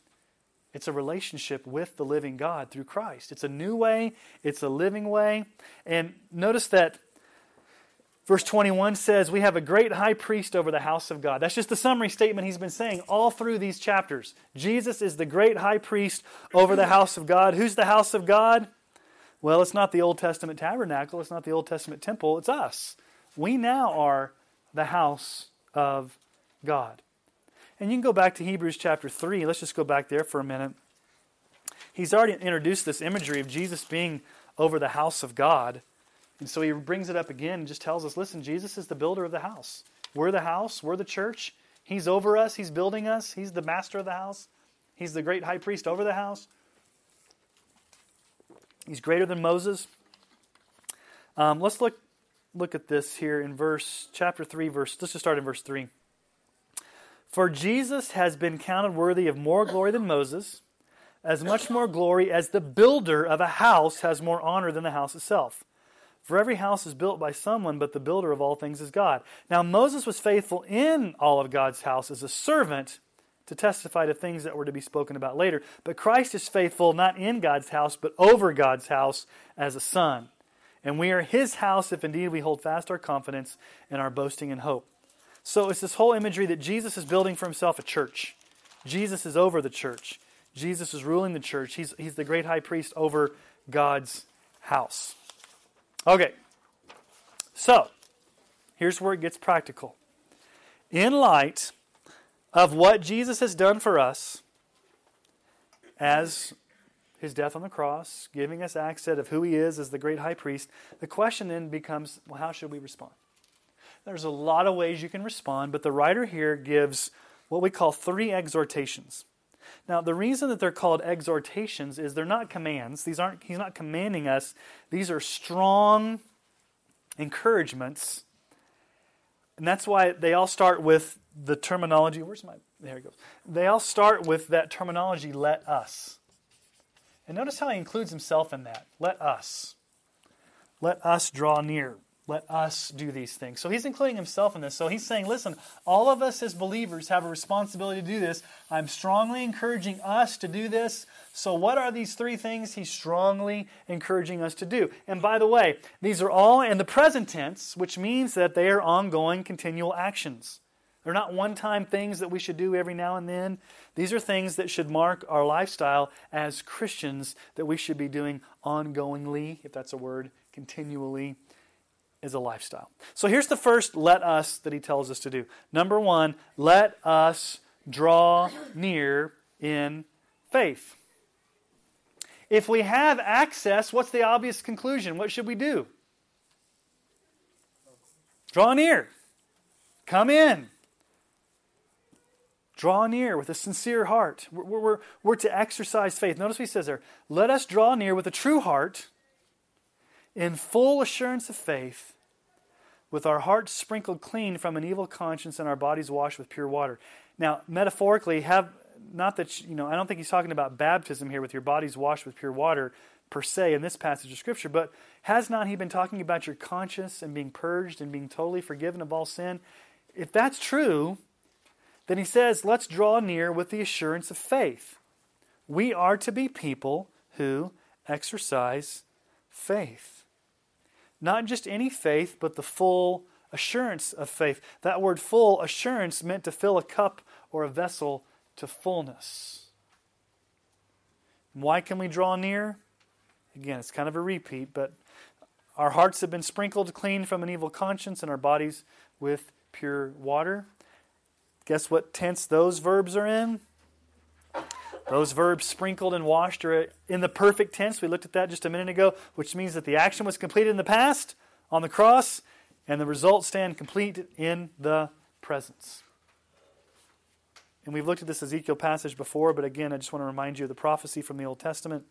it's a relationship with the living God through Christ. It's a new way, it's a living way. And notice that Verse 21 says, We have a great high priest over the house of God. That's just the summary statement he's been saying all through these chapters. Jesus is the great high priest over the house of God. Who's the house of God? Well, it's not the Old Testament tabernacle, it's not the Old Testament temple, it's us. We now are the house of God. And you can go back to Hebrews chapter 3. Let's just go back there for a minute. He's already introduced this imagery of Jesus being over the house of God. And so he brings it up again and just tells us listen, Jesus is the builder of the house. We're the house, we're the church. He's over us, he's building us, he's the master of the house, he's the great high priest over the house. He's greater than Moses. Um, let's look look at this here in verse chapter three, verse. Let's just start in verse three. For Jesus has been counted worthy of more glory than Moses, as much more glory as the builder of a house has more honor than the house itself. For every house is built by someone, but the builder of all things is God. Now, Moses was faithful in all of God's house as a servant to testify to things that were to be spoken about later. But Christ is faithful not in God's house, but over God's house as a son. And we are his house if indeed we hold fast our confidence and our boasting and hope. So it's this whole imagery that Jesus is building for himself a church. Jesus is over the church. Jesus is ruling the church. He's, he's the great high priest over God's house. Okay, so here's where it gets practical. In light of what Jesus has done for us as his death on the cross, giving us access of who he is as the great high priest, the question then becomes well, how should we respond? There's a lot of ways you can respond, but the writer here gives what we call three exhortations. Now, the reason that they're called exhortations is they're not commands. These aren't he's not commanding us. These are strong encouragements. And that's why they all start with the terminology. Where's my there it goes. They all start with that terminology, let us. And notice how he includes himself in that. Let us. Let us draw near. Let us do these things. So he's including himself in this. So he's saying, listen, all of us as believers have a responsibility to do this. I'm strongly encouraging us to do this. So, what are these three things he's strongly encouraging us to do? And by the way, these are all in the present tense, which means that they are ongoing, continual actions. They're not one time things that we should do every now and then. These are things that should mark our lifestyle as Christians that we should be doing ongoingly, if that's a word, continually is a lifestyle. So here's the first let us that he tells us to do. Number one, let us draw near in faith. If we have access, what's the obvious conclusion? What should we do? Draw near. Come in. Draw near with a sincere heart. We're, we're, we're to exercise faith. Notice what he says there. Let us draw near with a true heart in full assurance of faith with our hearts sprinkled clean from an evil conscience and our bodies washed with pure water. Now, metaphorically, have not that you know, I don't think he's talking about baptism here with your bodies washed with pure water per se in this passage of scripture, but has not he been talking about your conscience and being purged and being totally forgiven of all sin? If that's true, then he says, let's draw near with the assurance of faith. We are to be people who exercise faith. Not just any faith, but the full assurance of faith. That word full assurance meant to fill a cup or a vessel to fullness. Why can we draw near? Again, it's kind of a repeat, but our hearts have been sprinkled clean from an evil conscience and our bodies with pure water. Guess what tense those verbs are in? Those verbs sprinkled and washed are in the perfect tense. We looked at that just a minute ago, which means that the action was completed in the past on the cross, and the results stand complete in the presence. And we've looked at this Ezekiel passage before, but again, I just want to remind you of the prophecy from the Old Testament.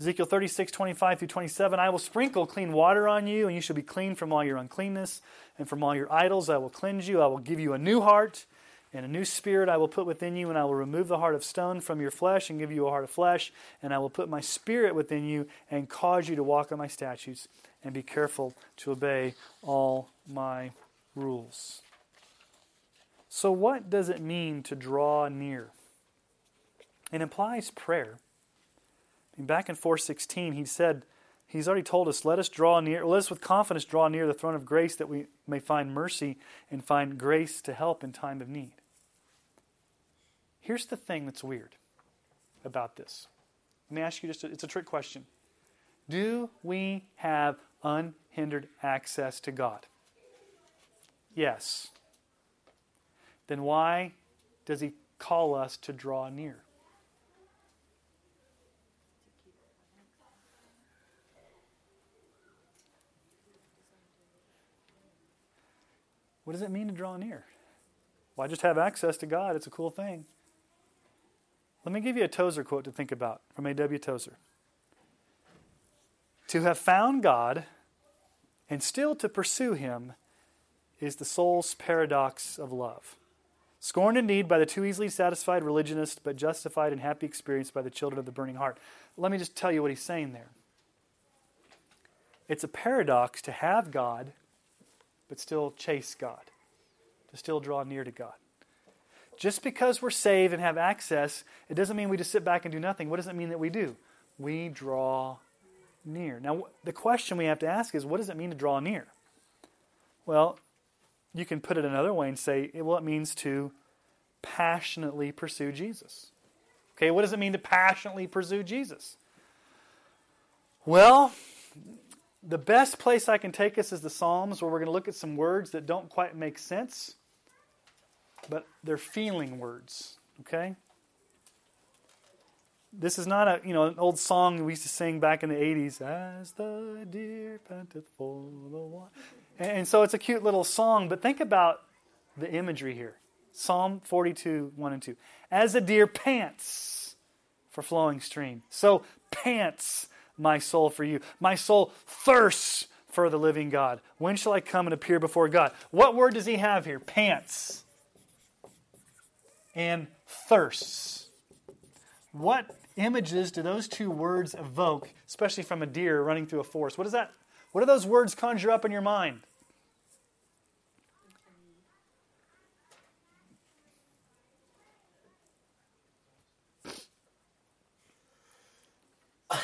Ezekiel 36, 25 through 27 I will sprinkle clean water on you, and you shall be clean from all your uncleanness, and from all your idols I will cleanse you. I will give you a new heart and a new spirit I will put within you, and I will remove the heart of stone from your flesh and give you a heart of flesh. And I will put my spirit within you and cause you to walk in my statutes and be careful to obey all my rules. So, what does it mean to draw near? It implies prayer. back in 416, he said, He's already told us, let us draw near, let us with confidence draw near the throne of grace that we may find mercy and find grace to help in time of need. Here's the thing that's weird about this. Let me ask you just a, it's a trick question. Do we have unhindered access to God? Yes. Then why does he call us to draw near? What does it mean to draw near? Well, I just have access to God. It's a cool thing. Let me give you a Tozer quote to think about from A.W. Tozer. To have found God and still to pursue Him is the soul's paradox of love. Scorned indeed by the too easily satisfied religionist, but justified and happy experience by the children of the burning heart. Let me just tell you what he's saying there. It's a paradox to have God, but still chase God, to still draw near to God. Just because we're saved and have access, it doesn't mean we just sit back and do nothing. What does it mean that we do? We draw near. Now, the question we have to ask is what does it mean to draw near? Well, you can put it another way and say, well, it means to passionately pursue Jesus. Okay, what does it mean to passionately pursue Jesus? Well, the best place I can take us is the Psalms, where we're going to look at some words that don't quite make sense, but they're feeling words. Okay? This is not a you know an old song we used to sing back in the '80s. As the deer panteth for the water, and so it's a cute little song. But think about the imagery here. Psalm 42, 1 and 2. As a deer pants for flowing stream, so pants my soul for you. My soul thirsts for the living God. When shall I come and appear before God? What word does he have here? Pants and thirsts. What images do those two words evoke, especially from a deer running through a forest? What is that? What do those words conjure up in your mind?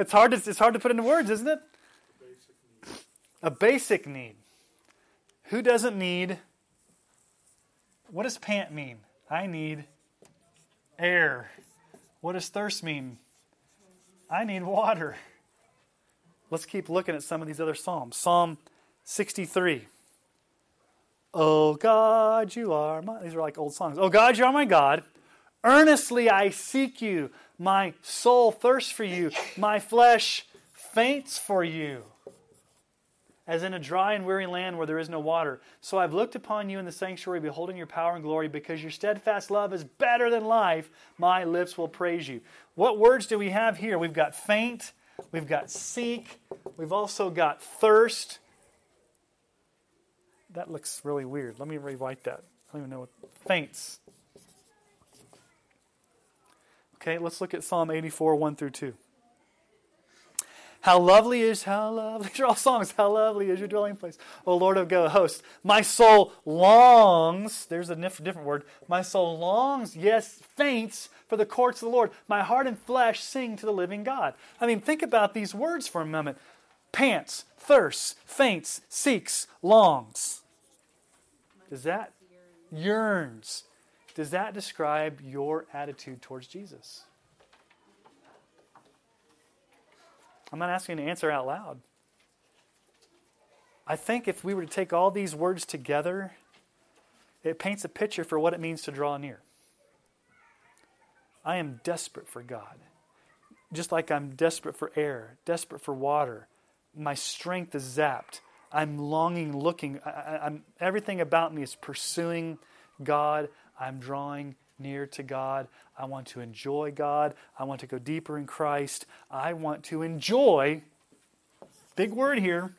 It's hard to, it's hard to put into words, isn't it? A basic need. Who doesn't need? What does pant mean? I need air. What does thirst mean? I need water. Let's keep looking at some of these other Psalms. Psalm 63. Oh God, you are my. These are like old songs. Oh God, you are my God. Earnestly I seek you. My soul thirsts for you. My flesh faints for you. As in a dry and weary land where there is no water. So I've looked upon you in the sanctuary, beholding your power and glory, because your steadfast love is better than life. My lips will praise you. What words do we have here? We've got faint, we've got seek, we've also got thirst. That looks really weird. Let me rewrite that. I don't even know what faints. Okay, let's look at Psalm 84, 1 through 2. How lovely is, how lovely, these are all songs. How lovely is your dwelling place, O Lord of hosts. My soul longs, there's a different word. My soul longs, yes, faints for the courts of the Lord. My heart and flesh sing to the living God. I mean, think about these words for a moment pants, thirsts, faints, seeks, longs. Does that yearns? Does that describe your attitude towards Jesus? I'm not asking you to answer out loud. I think if we were to take all these words together, it paints a picture for what it means to draw near. I am desperate for God. Just like I'm desperate for air, desperate for water. My strength is zapped. I'm longing, looking. I, am everything about me is pursuing God. I'm drawing near to God. I want to enjoy God. I want to go deeper in Christ. I want to enjoy, big word here,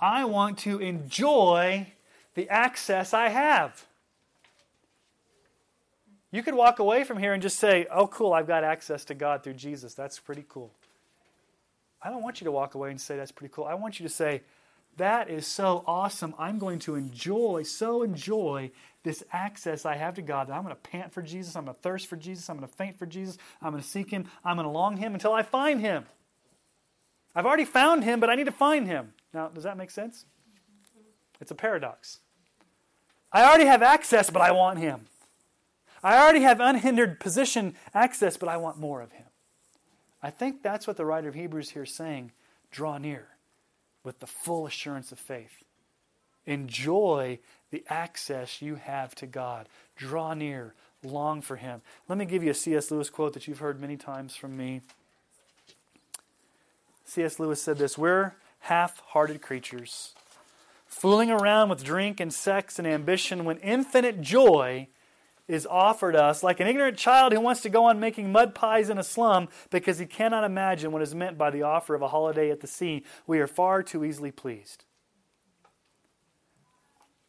I want to enjoy the access I have. You could walk away from here and just say, oh, cool, I've got access to God through Jesus. That's pretty cool. I don't want you to walk away and say, that's pretty cool. I want you to say, that is so awesome. I'm going to enjoy, so enjoy this access I have to God that I'm going to pant for Jesus, I'm going to thirst for Jesus, I'm going to faint for Jesus, I'm going to seek Him, I'm going to long Him until I find Him. I've already found Him, but I need to find Him. Now, does that make sense? It's a paradox. I already have access, but I want Him. I already have unhindered position access, but I want more of Him. I think that's what the writer of Hebrews here is saying. Draw near with the full assurance of faith. Enjoy the access you have to God. Draw near, long for Him. Let me give you a C.S. Lewis quote that you've heard many times from me. C.S. Lewis said this We're half hearted creatures, fooling around with drink and sex and ambition when infinite joy is offered us, like an ignorant child who wants to go on making mud pies in a slum because he cannot imagine what is meant by the offer of a holiday at the sea, we are far too easily pleased.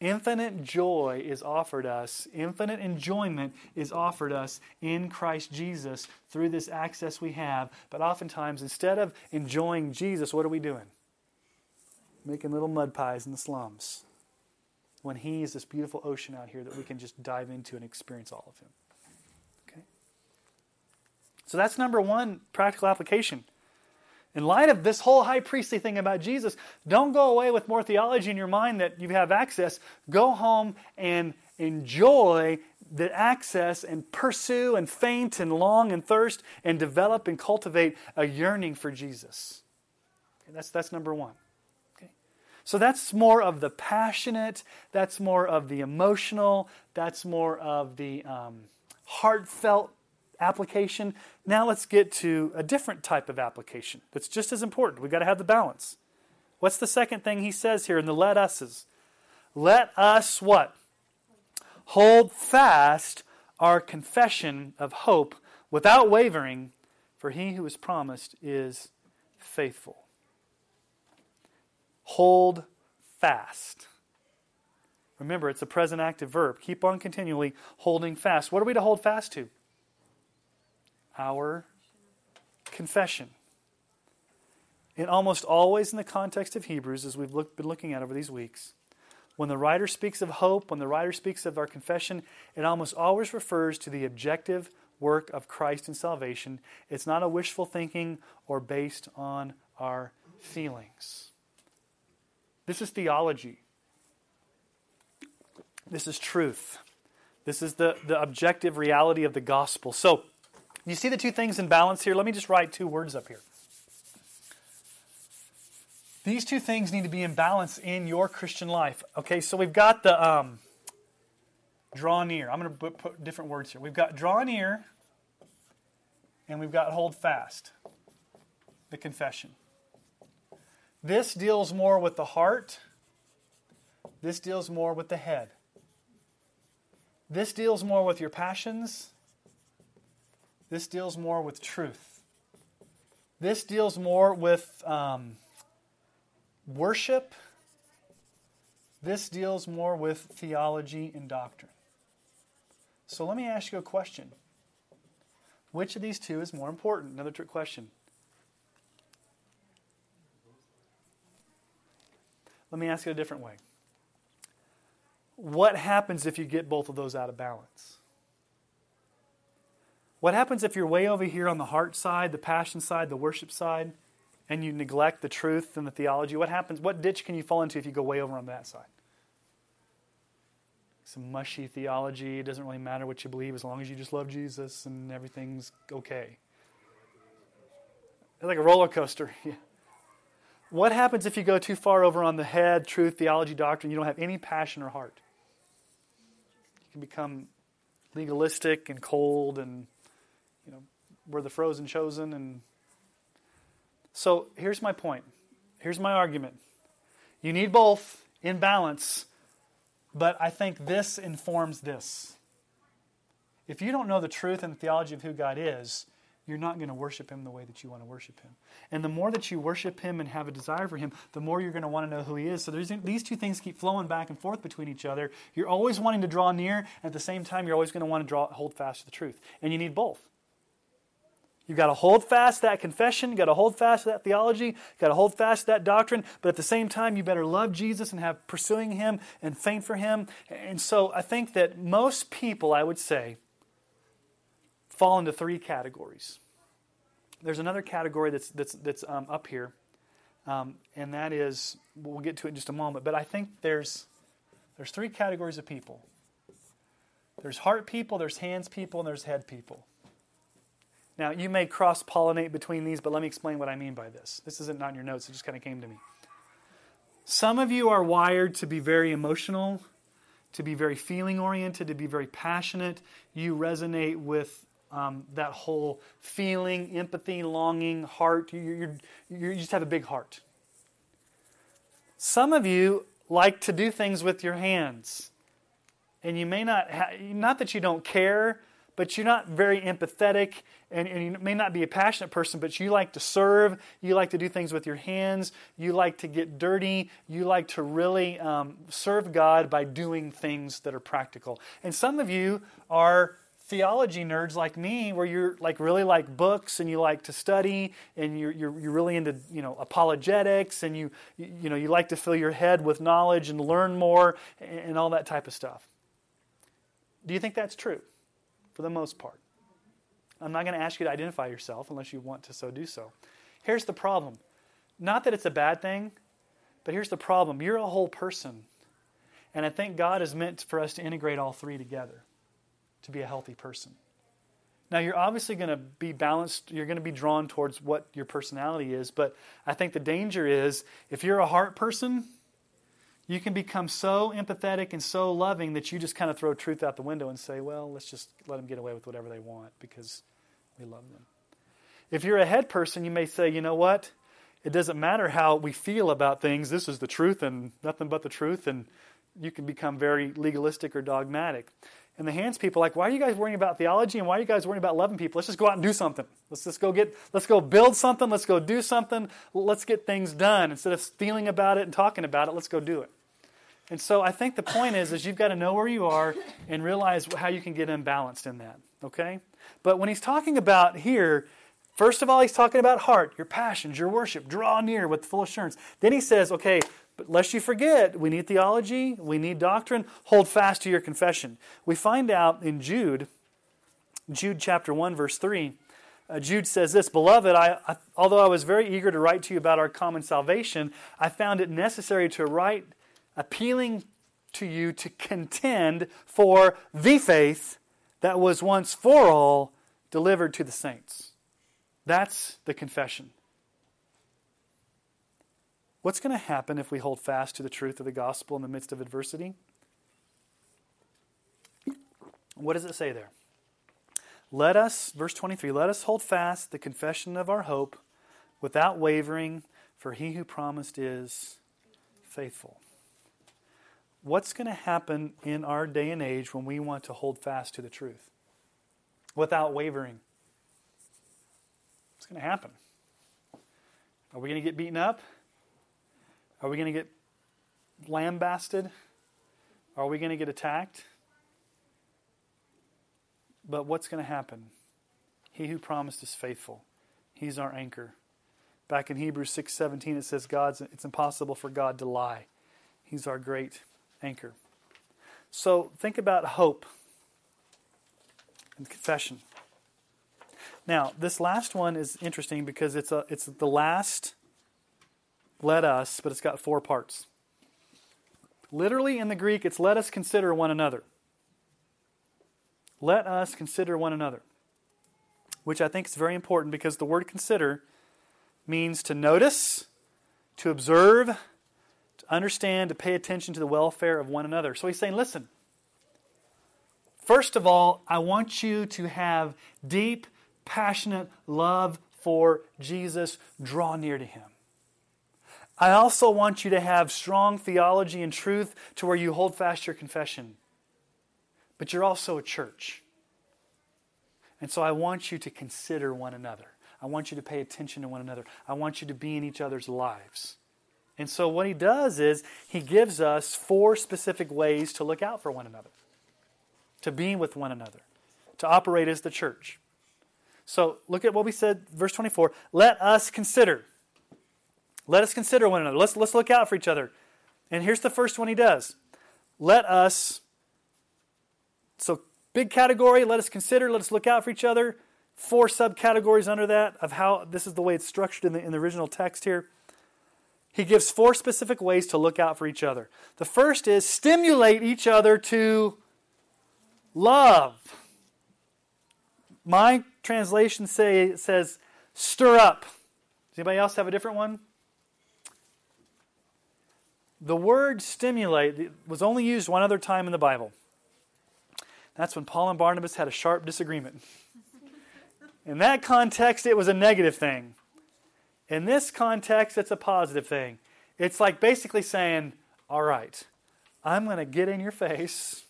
Infinite joy is offered us, infinite enjoyment is offered us in Christ Jesus through this access we have. But oftentimes, instead of enjoying Jesus, what are we doing? Making little mud pies in the slums. When He is this beautiful ocean out here that we can just dive into and experience all of Him. Okay? So that's number one practical application. In light of this whole high priestly thing about Jesus, don't go away with more theology in your mind that you have access. Go home and enjoy the access and pursue and faint and long and thirst and develop and cultivate a yearning for Jesus. Okay, that's, that's number one. So that's more of the passionate, that's more of the emotional, that's more of the um, heartfelt application. Now let's get to a different type of application that's just as important. We've got to have the balance. What's the second thing he says here in the let us's? Let us what? Hold fast our confession of hope without wavering, for he who is promised is faithful. Hold fast. Remember, it's a present active verb. Keep on continually holding fast. What are we to hold fast to? our confession. And almost always in the context of Hebrews, as we've been looking at over these weeks, when the writer speaks of hope, when the writer speaks of our confession, it almost always refers to the objective work of Christ in salvation. It's not a wishful thinking or based on our feelings. This is theology. This is truth. This is the, the objective reality of the gospel. So, you see the two things in balance here? Let me just write two words up here. These two things need to be in balance in your Christian life. Okay, so we've got the um, draw near. I'm going to put different words here. We've got draw near, and we've got hold fast, the confession. This deals more with the heart, this deals more with the head. This deals more with your passions, this deals more with truth. This deals more with um, worship. This deals more with theology and doctrine. So let me ask you a question. Which of these two is more important? Another trick question. Let me ask it a different way. What happens if you get both of those out of balance? What happens if you're way over here on the heart side, the passion side, the worship side, and you neglect the truth and the theology? What happens? What ditch can you fall into if you go way over on that side? Some mushy theology. It doesn't really matter what you believe as long as you just love Jesus and everything's okay. It's like a roller coaster. Yeah. What happens if you go too far over on the head, truth, theology, doctrine? You don't have any passion or heart. You can become legalistic and cold and you know, we're the frozen chosen. And so here's my point. Here's my argument. You need both in balance, but I think this informs this. If you don't know the truth and the theology of who God is, you're not going to worship Him the way that you want to worship Him. And the more that you worship Him and have a desire for Him, the more you're going to want to know who He is. So these two things keep flowing back and forth between each other. You're always wanting to draw near, and at the same time, you're always going to want to draw, hold fast to the truth. And you need both. You've got to hold fast that confession. You've got to hold fast to that theology. You've got to hold fast to that doctrine. But at the same time, you better love Jesus and have pursuing Him and faint for Him. And so I think that most people, I would say, fall into three categories. There's another category that's, that's, that's um, up here, um, and that is, we'll get to it in just a moment, but I think there's, there's three categories of people there's heart people, there's hands people, and there's head people. Now, you may cross pollinate between these, but let me explain what I mean by this. This isn't in your notes, it just kind of came to me. Some of you are wired to be very emotional, to be very feeling oriented, to be very passionate. You resonate with um, that whole feeling, empathy, longing, heart. You, you just have a big heart. Some of you like to do things with your hands. and you may not, ha- not that you don't care, but you're not very empathetic and, and, you may not be a passionate person, but you like to serve, you like to do things with your hands, you like to get dirty, you like to really um, serve God by doing things that are practical. And some of you are theology nerds like me where you're like really like books and you like to study and you're, you're, you're really into you know apologetics and you, you know you like to fill your head with knowledge and learn more and, and all that type of stuff do you think that's true for the most part. I'm not going to ask you to identify yourself unless you want to so do so. Here's the problem. Not that it's a bad thing, but here's the problem. You're a whole person. And I think God is meant for us to integrate all three together to be a healthy person. Now, you're obviously going to be balanced, you're going to be drawn towards what your personality is, but I think the danger is if you're a heart person, you can become so empathetic and so loving that you just kind of throw truth out the window and say, well, let's just let them get away with whatever they want because we love them. If you're a head person, you may say, you know what? It doesn't matter how we feel about things. This is the truth and nothing but the truth. And you can become very legalistic or dogmatic. And the hands people like, why are you guys worrying about theology and why are you guys worrying about loving people? Let's just go out and do something. Let's just go get, let's go build something. Let's go do something. Let's get things done. Instead of feeling about it and talking about it, let's go do it. And so I think the point is, is you've got to know where you are and realize how you can get imbalanced in that. Okay? But when he's talking about here, first of all, he's talking about heart, your passions, your worship. Draw near with full assurance. Then he says, okay, but lest you forget, we need theology, we need doctrine. Hold fast to your confession. We find out in Jude, Jude chapter 1, verse 3. Uh, Jude says this, Beloved, I, I, although I was very eager to write to you about our common salvation, I found it necessary to write appealing to you to contend for the faith that was once for all delivered to the saints. That's the confession. What's going to happen if we hold fast to the truth of the gospel in the midst of adversity? What does it say there? Let us, verse 23, let us hold fast the confession of our hope without wavering, for he who promised is faithful what's going to happen in our day and age when we want to hold fast to the truth without wavering? What's going to happen? Are we going to get beaten up? Are we going to get lambasted? Are we going to get attacked? But what's going to happen? He who promised is faithful. He's our anchor. Back in Hebrews 6:17 it says God's it's impossible for God to lie. He's our great anchor. So think about hope and confession. Now, this last one is interesting because it's a it's the last let us, but it's got four parts. Literally in the Greek, it's let us consider one another. Let us consider one another. Which I think is very important because the word consider means to notice, to observe, to understand, to pay attention to the welfare of one another. So he's saying, listen, first of all, I want you to have deep, passionate love for Jesus. Draw near to him. I also want you to have strong theology and truth to where you hold fast your confession. But you're also a church. And so I want you to consider one another. I want you to pay attention to one another. I want you to be in each other's lives. And so, what he does is he gives us four specific ways to look out for one another, to be with one another, to operate as the church. So, look at what we said, verse 24. Let us consider. Let us consider one another. Let's, let's look out for each other. And here's the first one he does. Let us, so big category, let us consider, let us look out for each other. Four subcategories under that of how this is the way it's structured in the, in the original text here. He gives four specific ways to look out for each other. The first is stimulate each other to love. My translation say, says stir up. Does anybody else have a different one? The word stimulate was only used one other time in the Bible. That's when Paul and Barnabas had a sharp disagreement. In that context, it was a negative thing. In this context, it's a positive thing. It's like basically saying, all right, I'm going to get in your face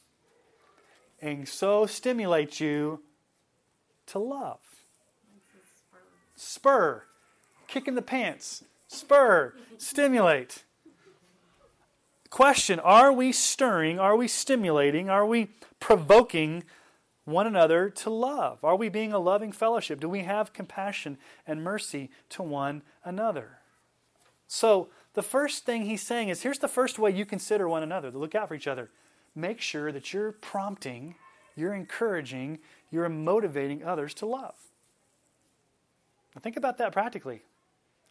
and so stimulate you to love. Spur, kick in the pants, spur, stimulate. Question Are we stirring? Are we stimulating? Are we provoking one another to love? Are we being a loving fellowship? Do we have compassion and mercy to one another? So, the first thing he's saying is here's the first way you consider one another, to look out for each other. Make sure that you're prompting, you're encouraging, you're motivating others to love. Now, think about that practically.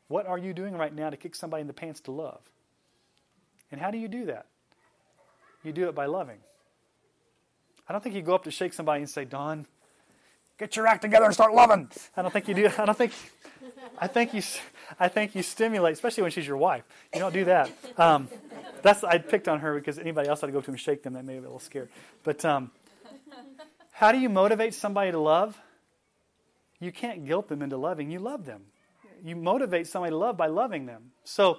What are you doing right now to kick somebody in the pants to love? And how do you do that? You do it by loving. I don't think you go up to shake somebody and say, Don, get your act together and start loving. I don't think you do. I don't think. I think you. I think you stimulate, especially when she's your wife. You don't do that. Um, that's I picked on her because anybody else to go up to and shake them, they may be a little scared. But um, how do you motivate somebody to love? You can't guilt them into loving. You love them. You motivate somebody to love by loving them. So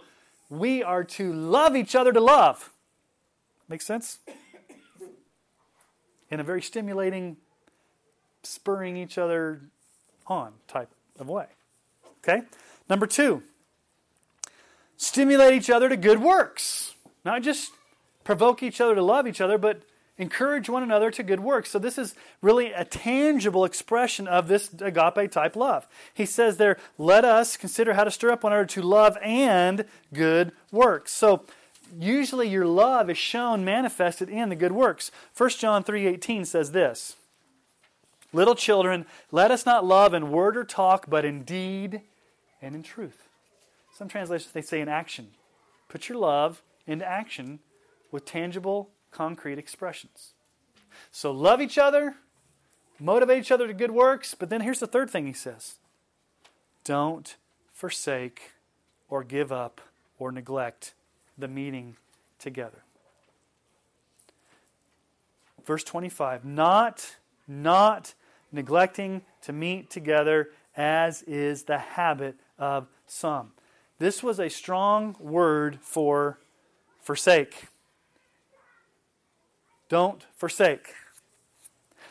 we are to love each other to love. Make sense? in a very stimulating, spurring each other on type of way. Okay? Number two, stimulate each other to good works. Not just provoke each other to love each other, but encourage one another to good works. So, this is really a tangible expression of this agape type love. He says there, let us consider how to stir up one another to love and good works. So, usually your love is shown manifested in the good works 1 john 3.18 says this little children let us not love in word or talk but in deed and in truth some translations they say in action put your love into action with tangible concrete expressions so love each other motivate each other to good works but then here's the third thing he says don't forsake or give up or neglect the meeting together. Verse 25, not, not neglecting to meet together as is the habit of some. This was a strong word for forsake. Don't forsake.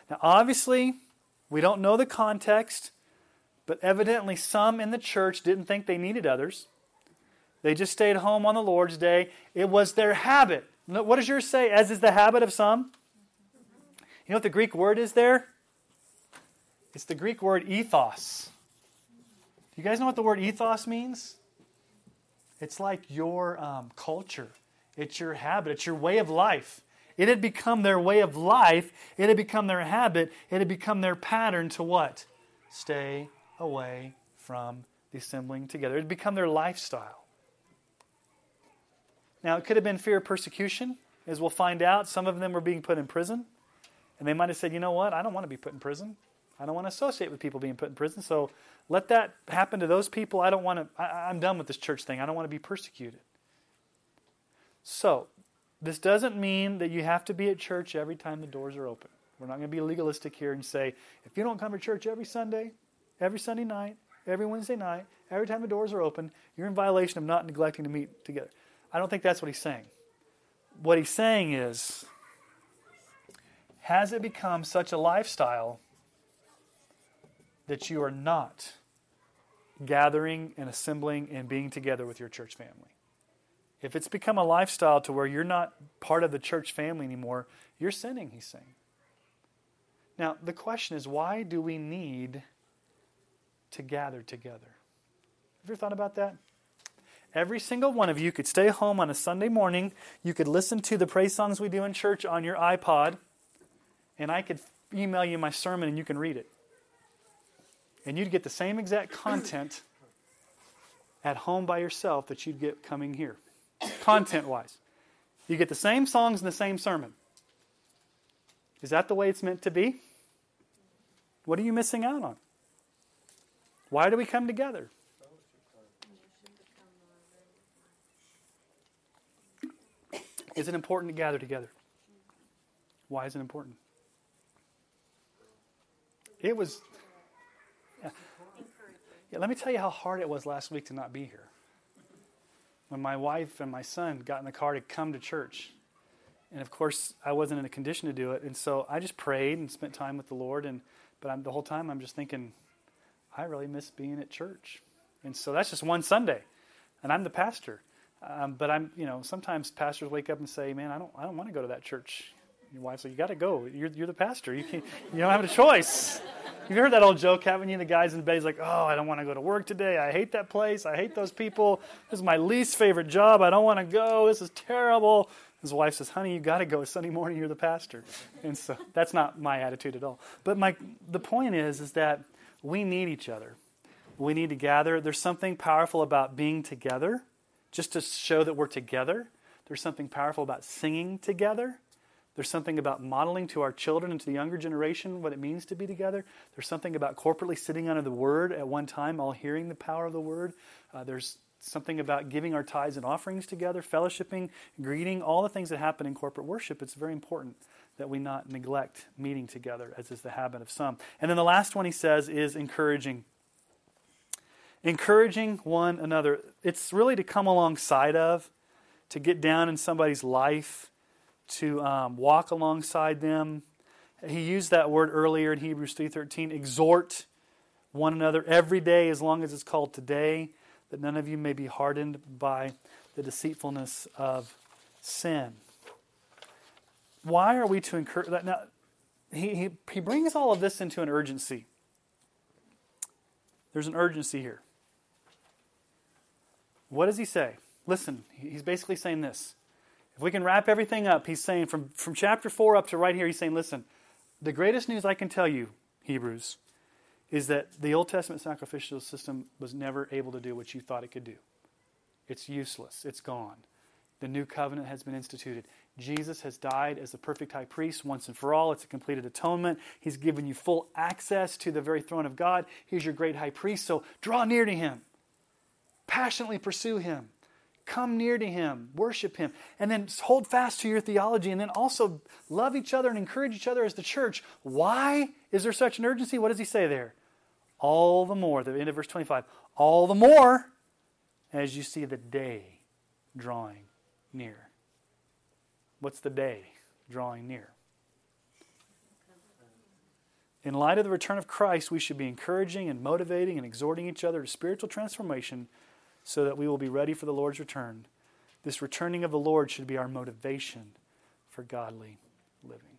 Now, obviously, we don't know the context, but evidently some in the church didn't think they needed others. They just stayed home on the Lord's day. It was their habit. What does yours say? As is the habit of some? You know what the Greek word is there? It's the Greek word ethos. Do you guys know what the word ethos means? It's like your um, culture, it's your habit, it's your way of life. It had become their way of life, it had become their habit, it had become their pattern to what? Stay away from the assembling together. It had become their lifestyle. Now, it could have been fear of persecution, as we'll find out. Some of them were being put in prison. And they might have said, you know what? I don't want to be put in prison. I don't want to associate with people being put in prison. So let that happen to those people. I don't want to, I, I'm done with this church thing. I don't want to be persecuted. So, this doesn't mean that you have to be at church every time the doors are open. We're not going to be legalistic here and say, if you don't come to church every Sunday, every Sunday night, every Wednesday night, every time the doors are open, you're in violation of not neglecting to meet together. I don't think that's what he's saying. What he's saying is, has it become such a lifestyle that you are not gathering and assembling and being together with your church family? If it's become a lifestyle to where you're not part of the church family anymore, you're sinning, he's saying. Now, the question is why do we need to gather together? Have you ever thought about that? Every single one of you could stay home on a Sunday morning. You could listen to the praise songs we do in church on your iPod, and I could email you my sermon and you can read it. And you'd get the same exact content at home by yourself that you'd get coming here, content wise. You get the same songs and the same sermon. Is that the way it's meant to be? What are you missing out on? Why do we come together? Is it important to gather together? Why is it important? It was. Yeah. yeah, let me tell you how hard it was last week to not be here. When my wife and my son got in the car to come to church, And of course, I wasn't in a condition to do it. And so I just prayed and spent time with the Lord. And but I'm, the whole time I'm just thinking, I really miss being at church. And so that's just one Sunday, and I'm the pastor. Um, but I'm, you know, sometimes pastors wake up and say, "Man, I don't, I don't want to go to that church." Your wife says, "You got to go. You're, you're the pastor. You can't, you don't have a choice." You've heard that old joke, haven't you? The guys in bed is like, "Oh, I don't want to go to work today. I hate that place. I hate those people. This is my least favorite job. I don't want to go. This is terrible." His wife says, "Honey, you got to go. It's Sunday morning. You're the pastor." And so that's not my attitude at all. But my the point is, is that we need each other. We need to gather. There's something powerful about being together, just to show that we're together. There's something powerful about singing together. There's something about modeling to our children and to the younger generation what it means to be together. There's something about corporately sitting under the Word at one time, all hearing the power of the Word. Uh, there's something about giving our tithes and offerings together, fellowshipping, greeting, all the things that happen in corporate worship. It's very important that we not neglect meeting together, as is the habit of some. And then the last one he says is encouraging. Encouraging one another. It's really to come alongside of, to get down in somebody's life, to um, walk alongside them. He used that word earlier in Hebrews 3:13, exhort one another every day as long as it's called today that none of you may be hardened by the deceitfulness of sin. Why are we to encourage that? Now, he, he, he brings all of this into an urgency. There's an urgency here. What does he say? Listen, he's basically saying this. If we can wrap everything up, he's saying from, from chapter 4 up to right here, he's saying, listen, the greatest news I can tell you, Hebrews, is that the Old Testament sacrificial system was never able to do what you thought it could do. It's useless, it's gone. The new covenant has been instituted. Jesus has died as the perfect high priest once and for all. It's a completed atonement. He's given you full access to the very throne of God. He's your great high priest, so draw near to him. Passionately pursue him. Come near to him, worship him, and then hold fast to your theology, and then also love each other and encourage each other as the church. Why is there such an urgency? What does he say there? All the more, the end of verse 25, all the more as you see the day drawing near. What's the day drawing near? In light of the return of Christ, we should be encouraging and motivating and exhorting each other to spiritual transformation so that we will be ready for the Lord's return. This returning of the Lord should be our motivation for godly living.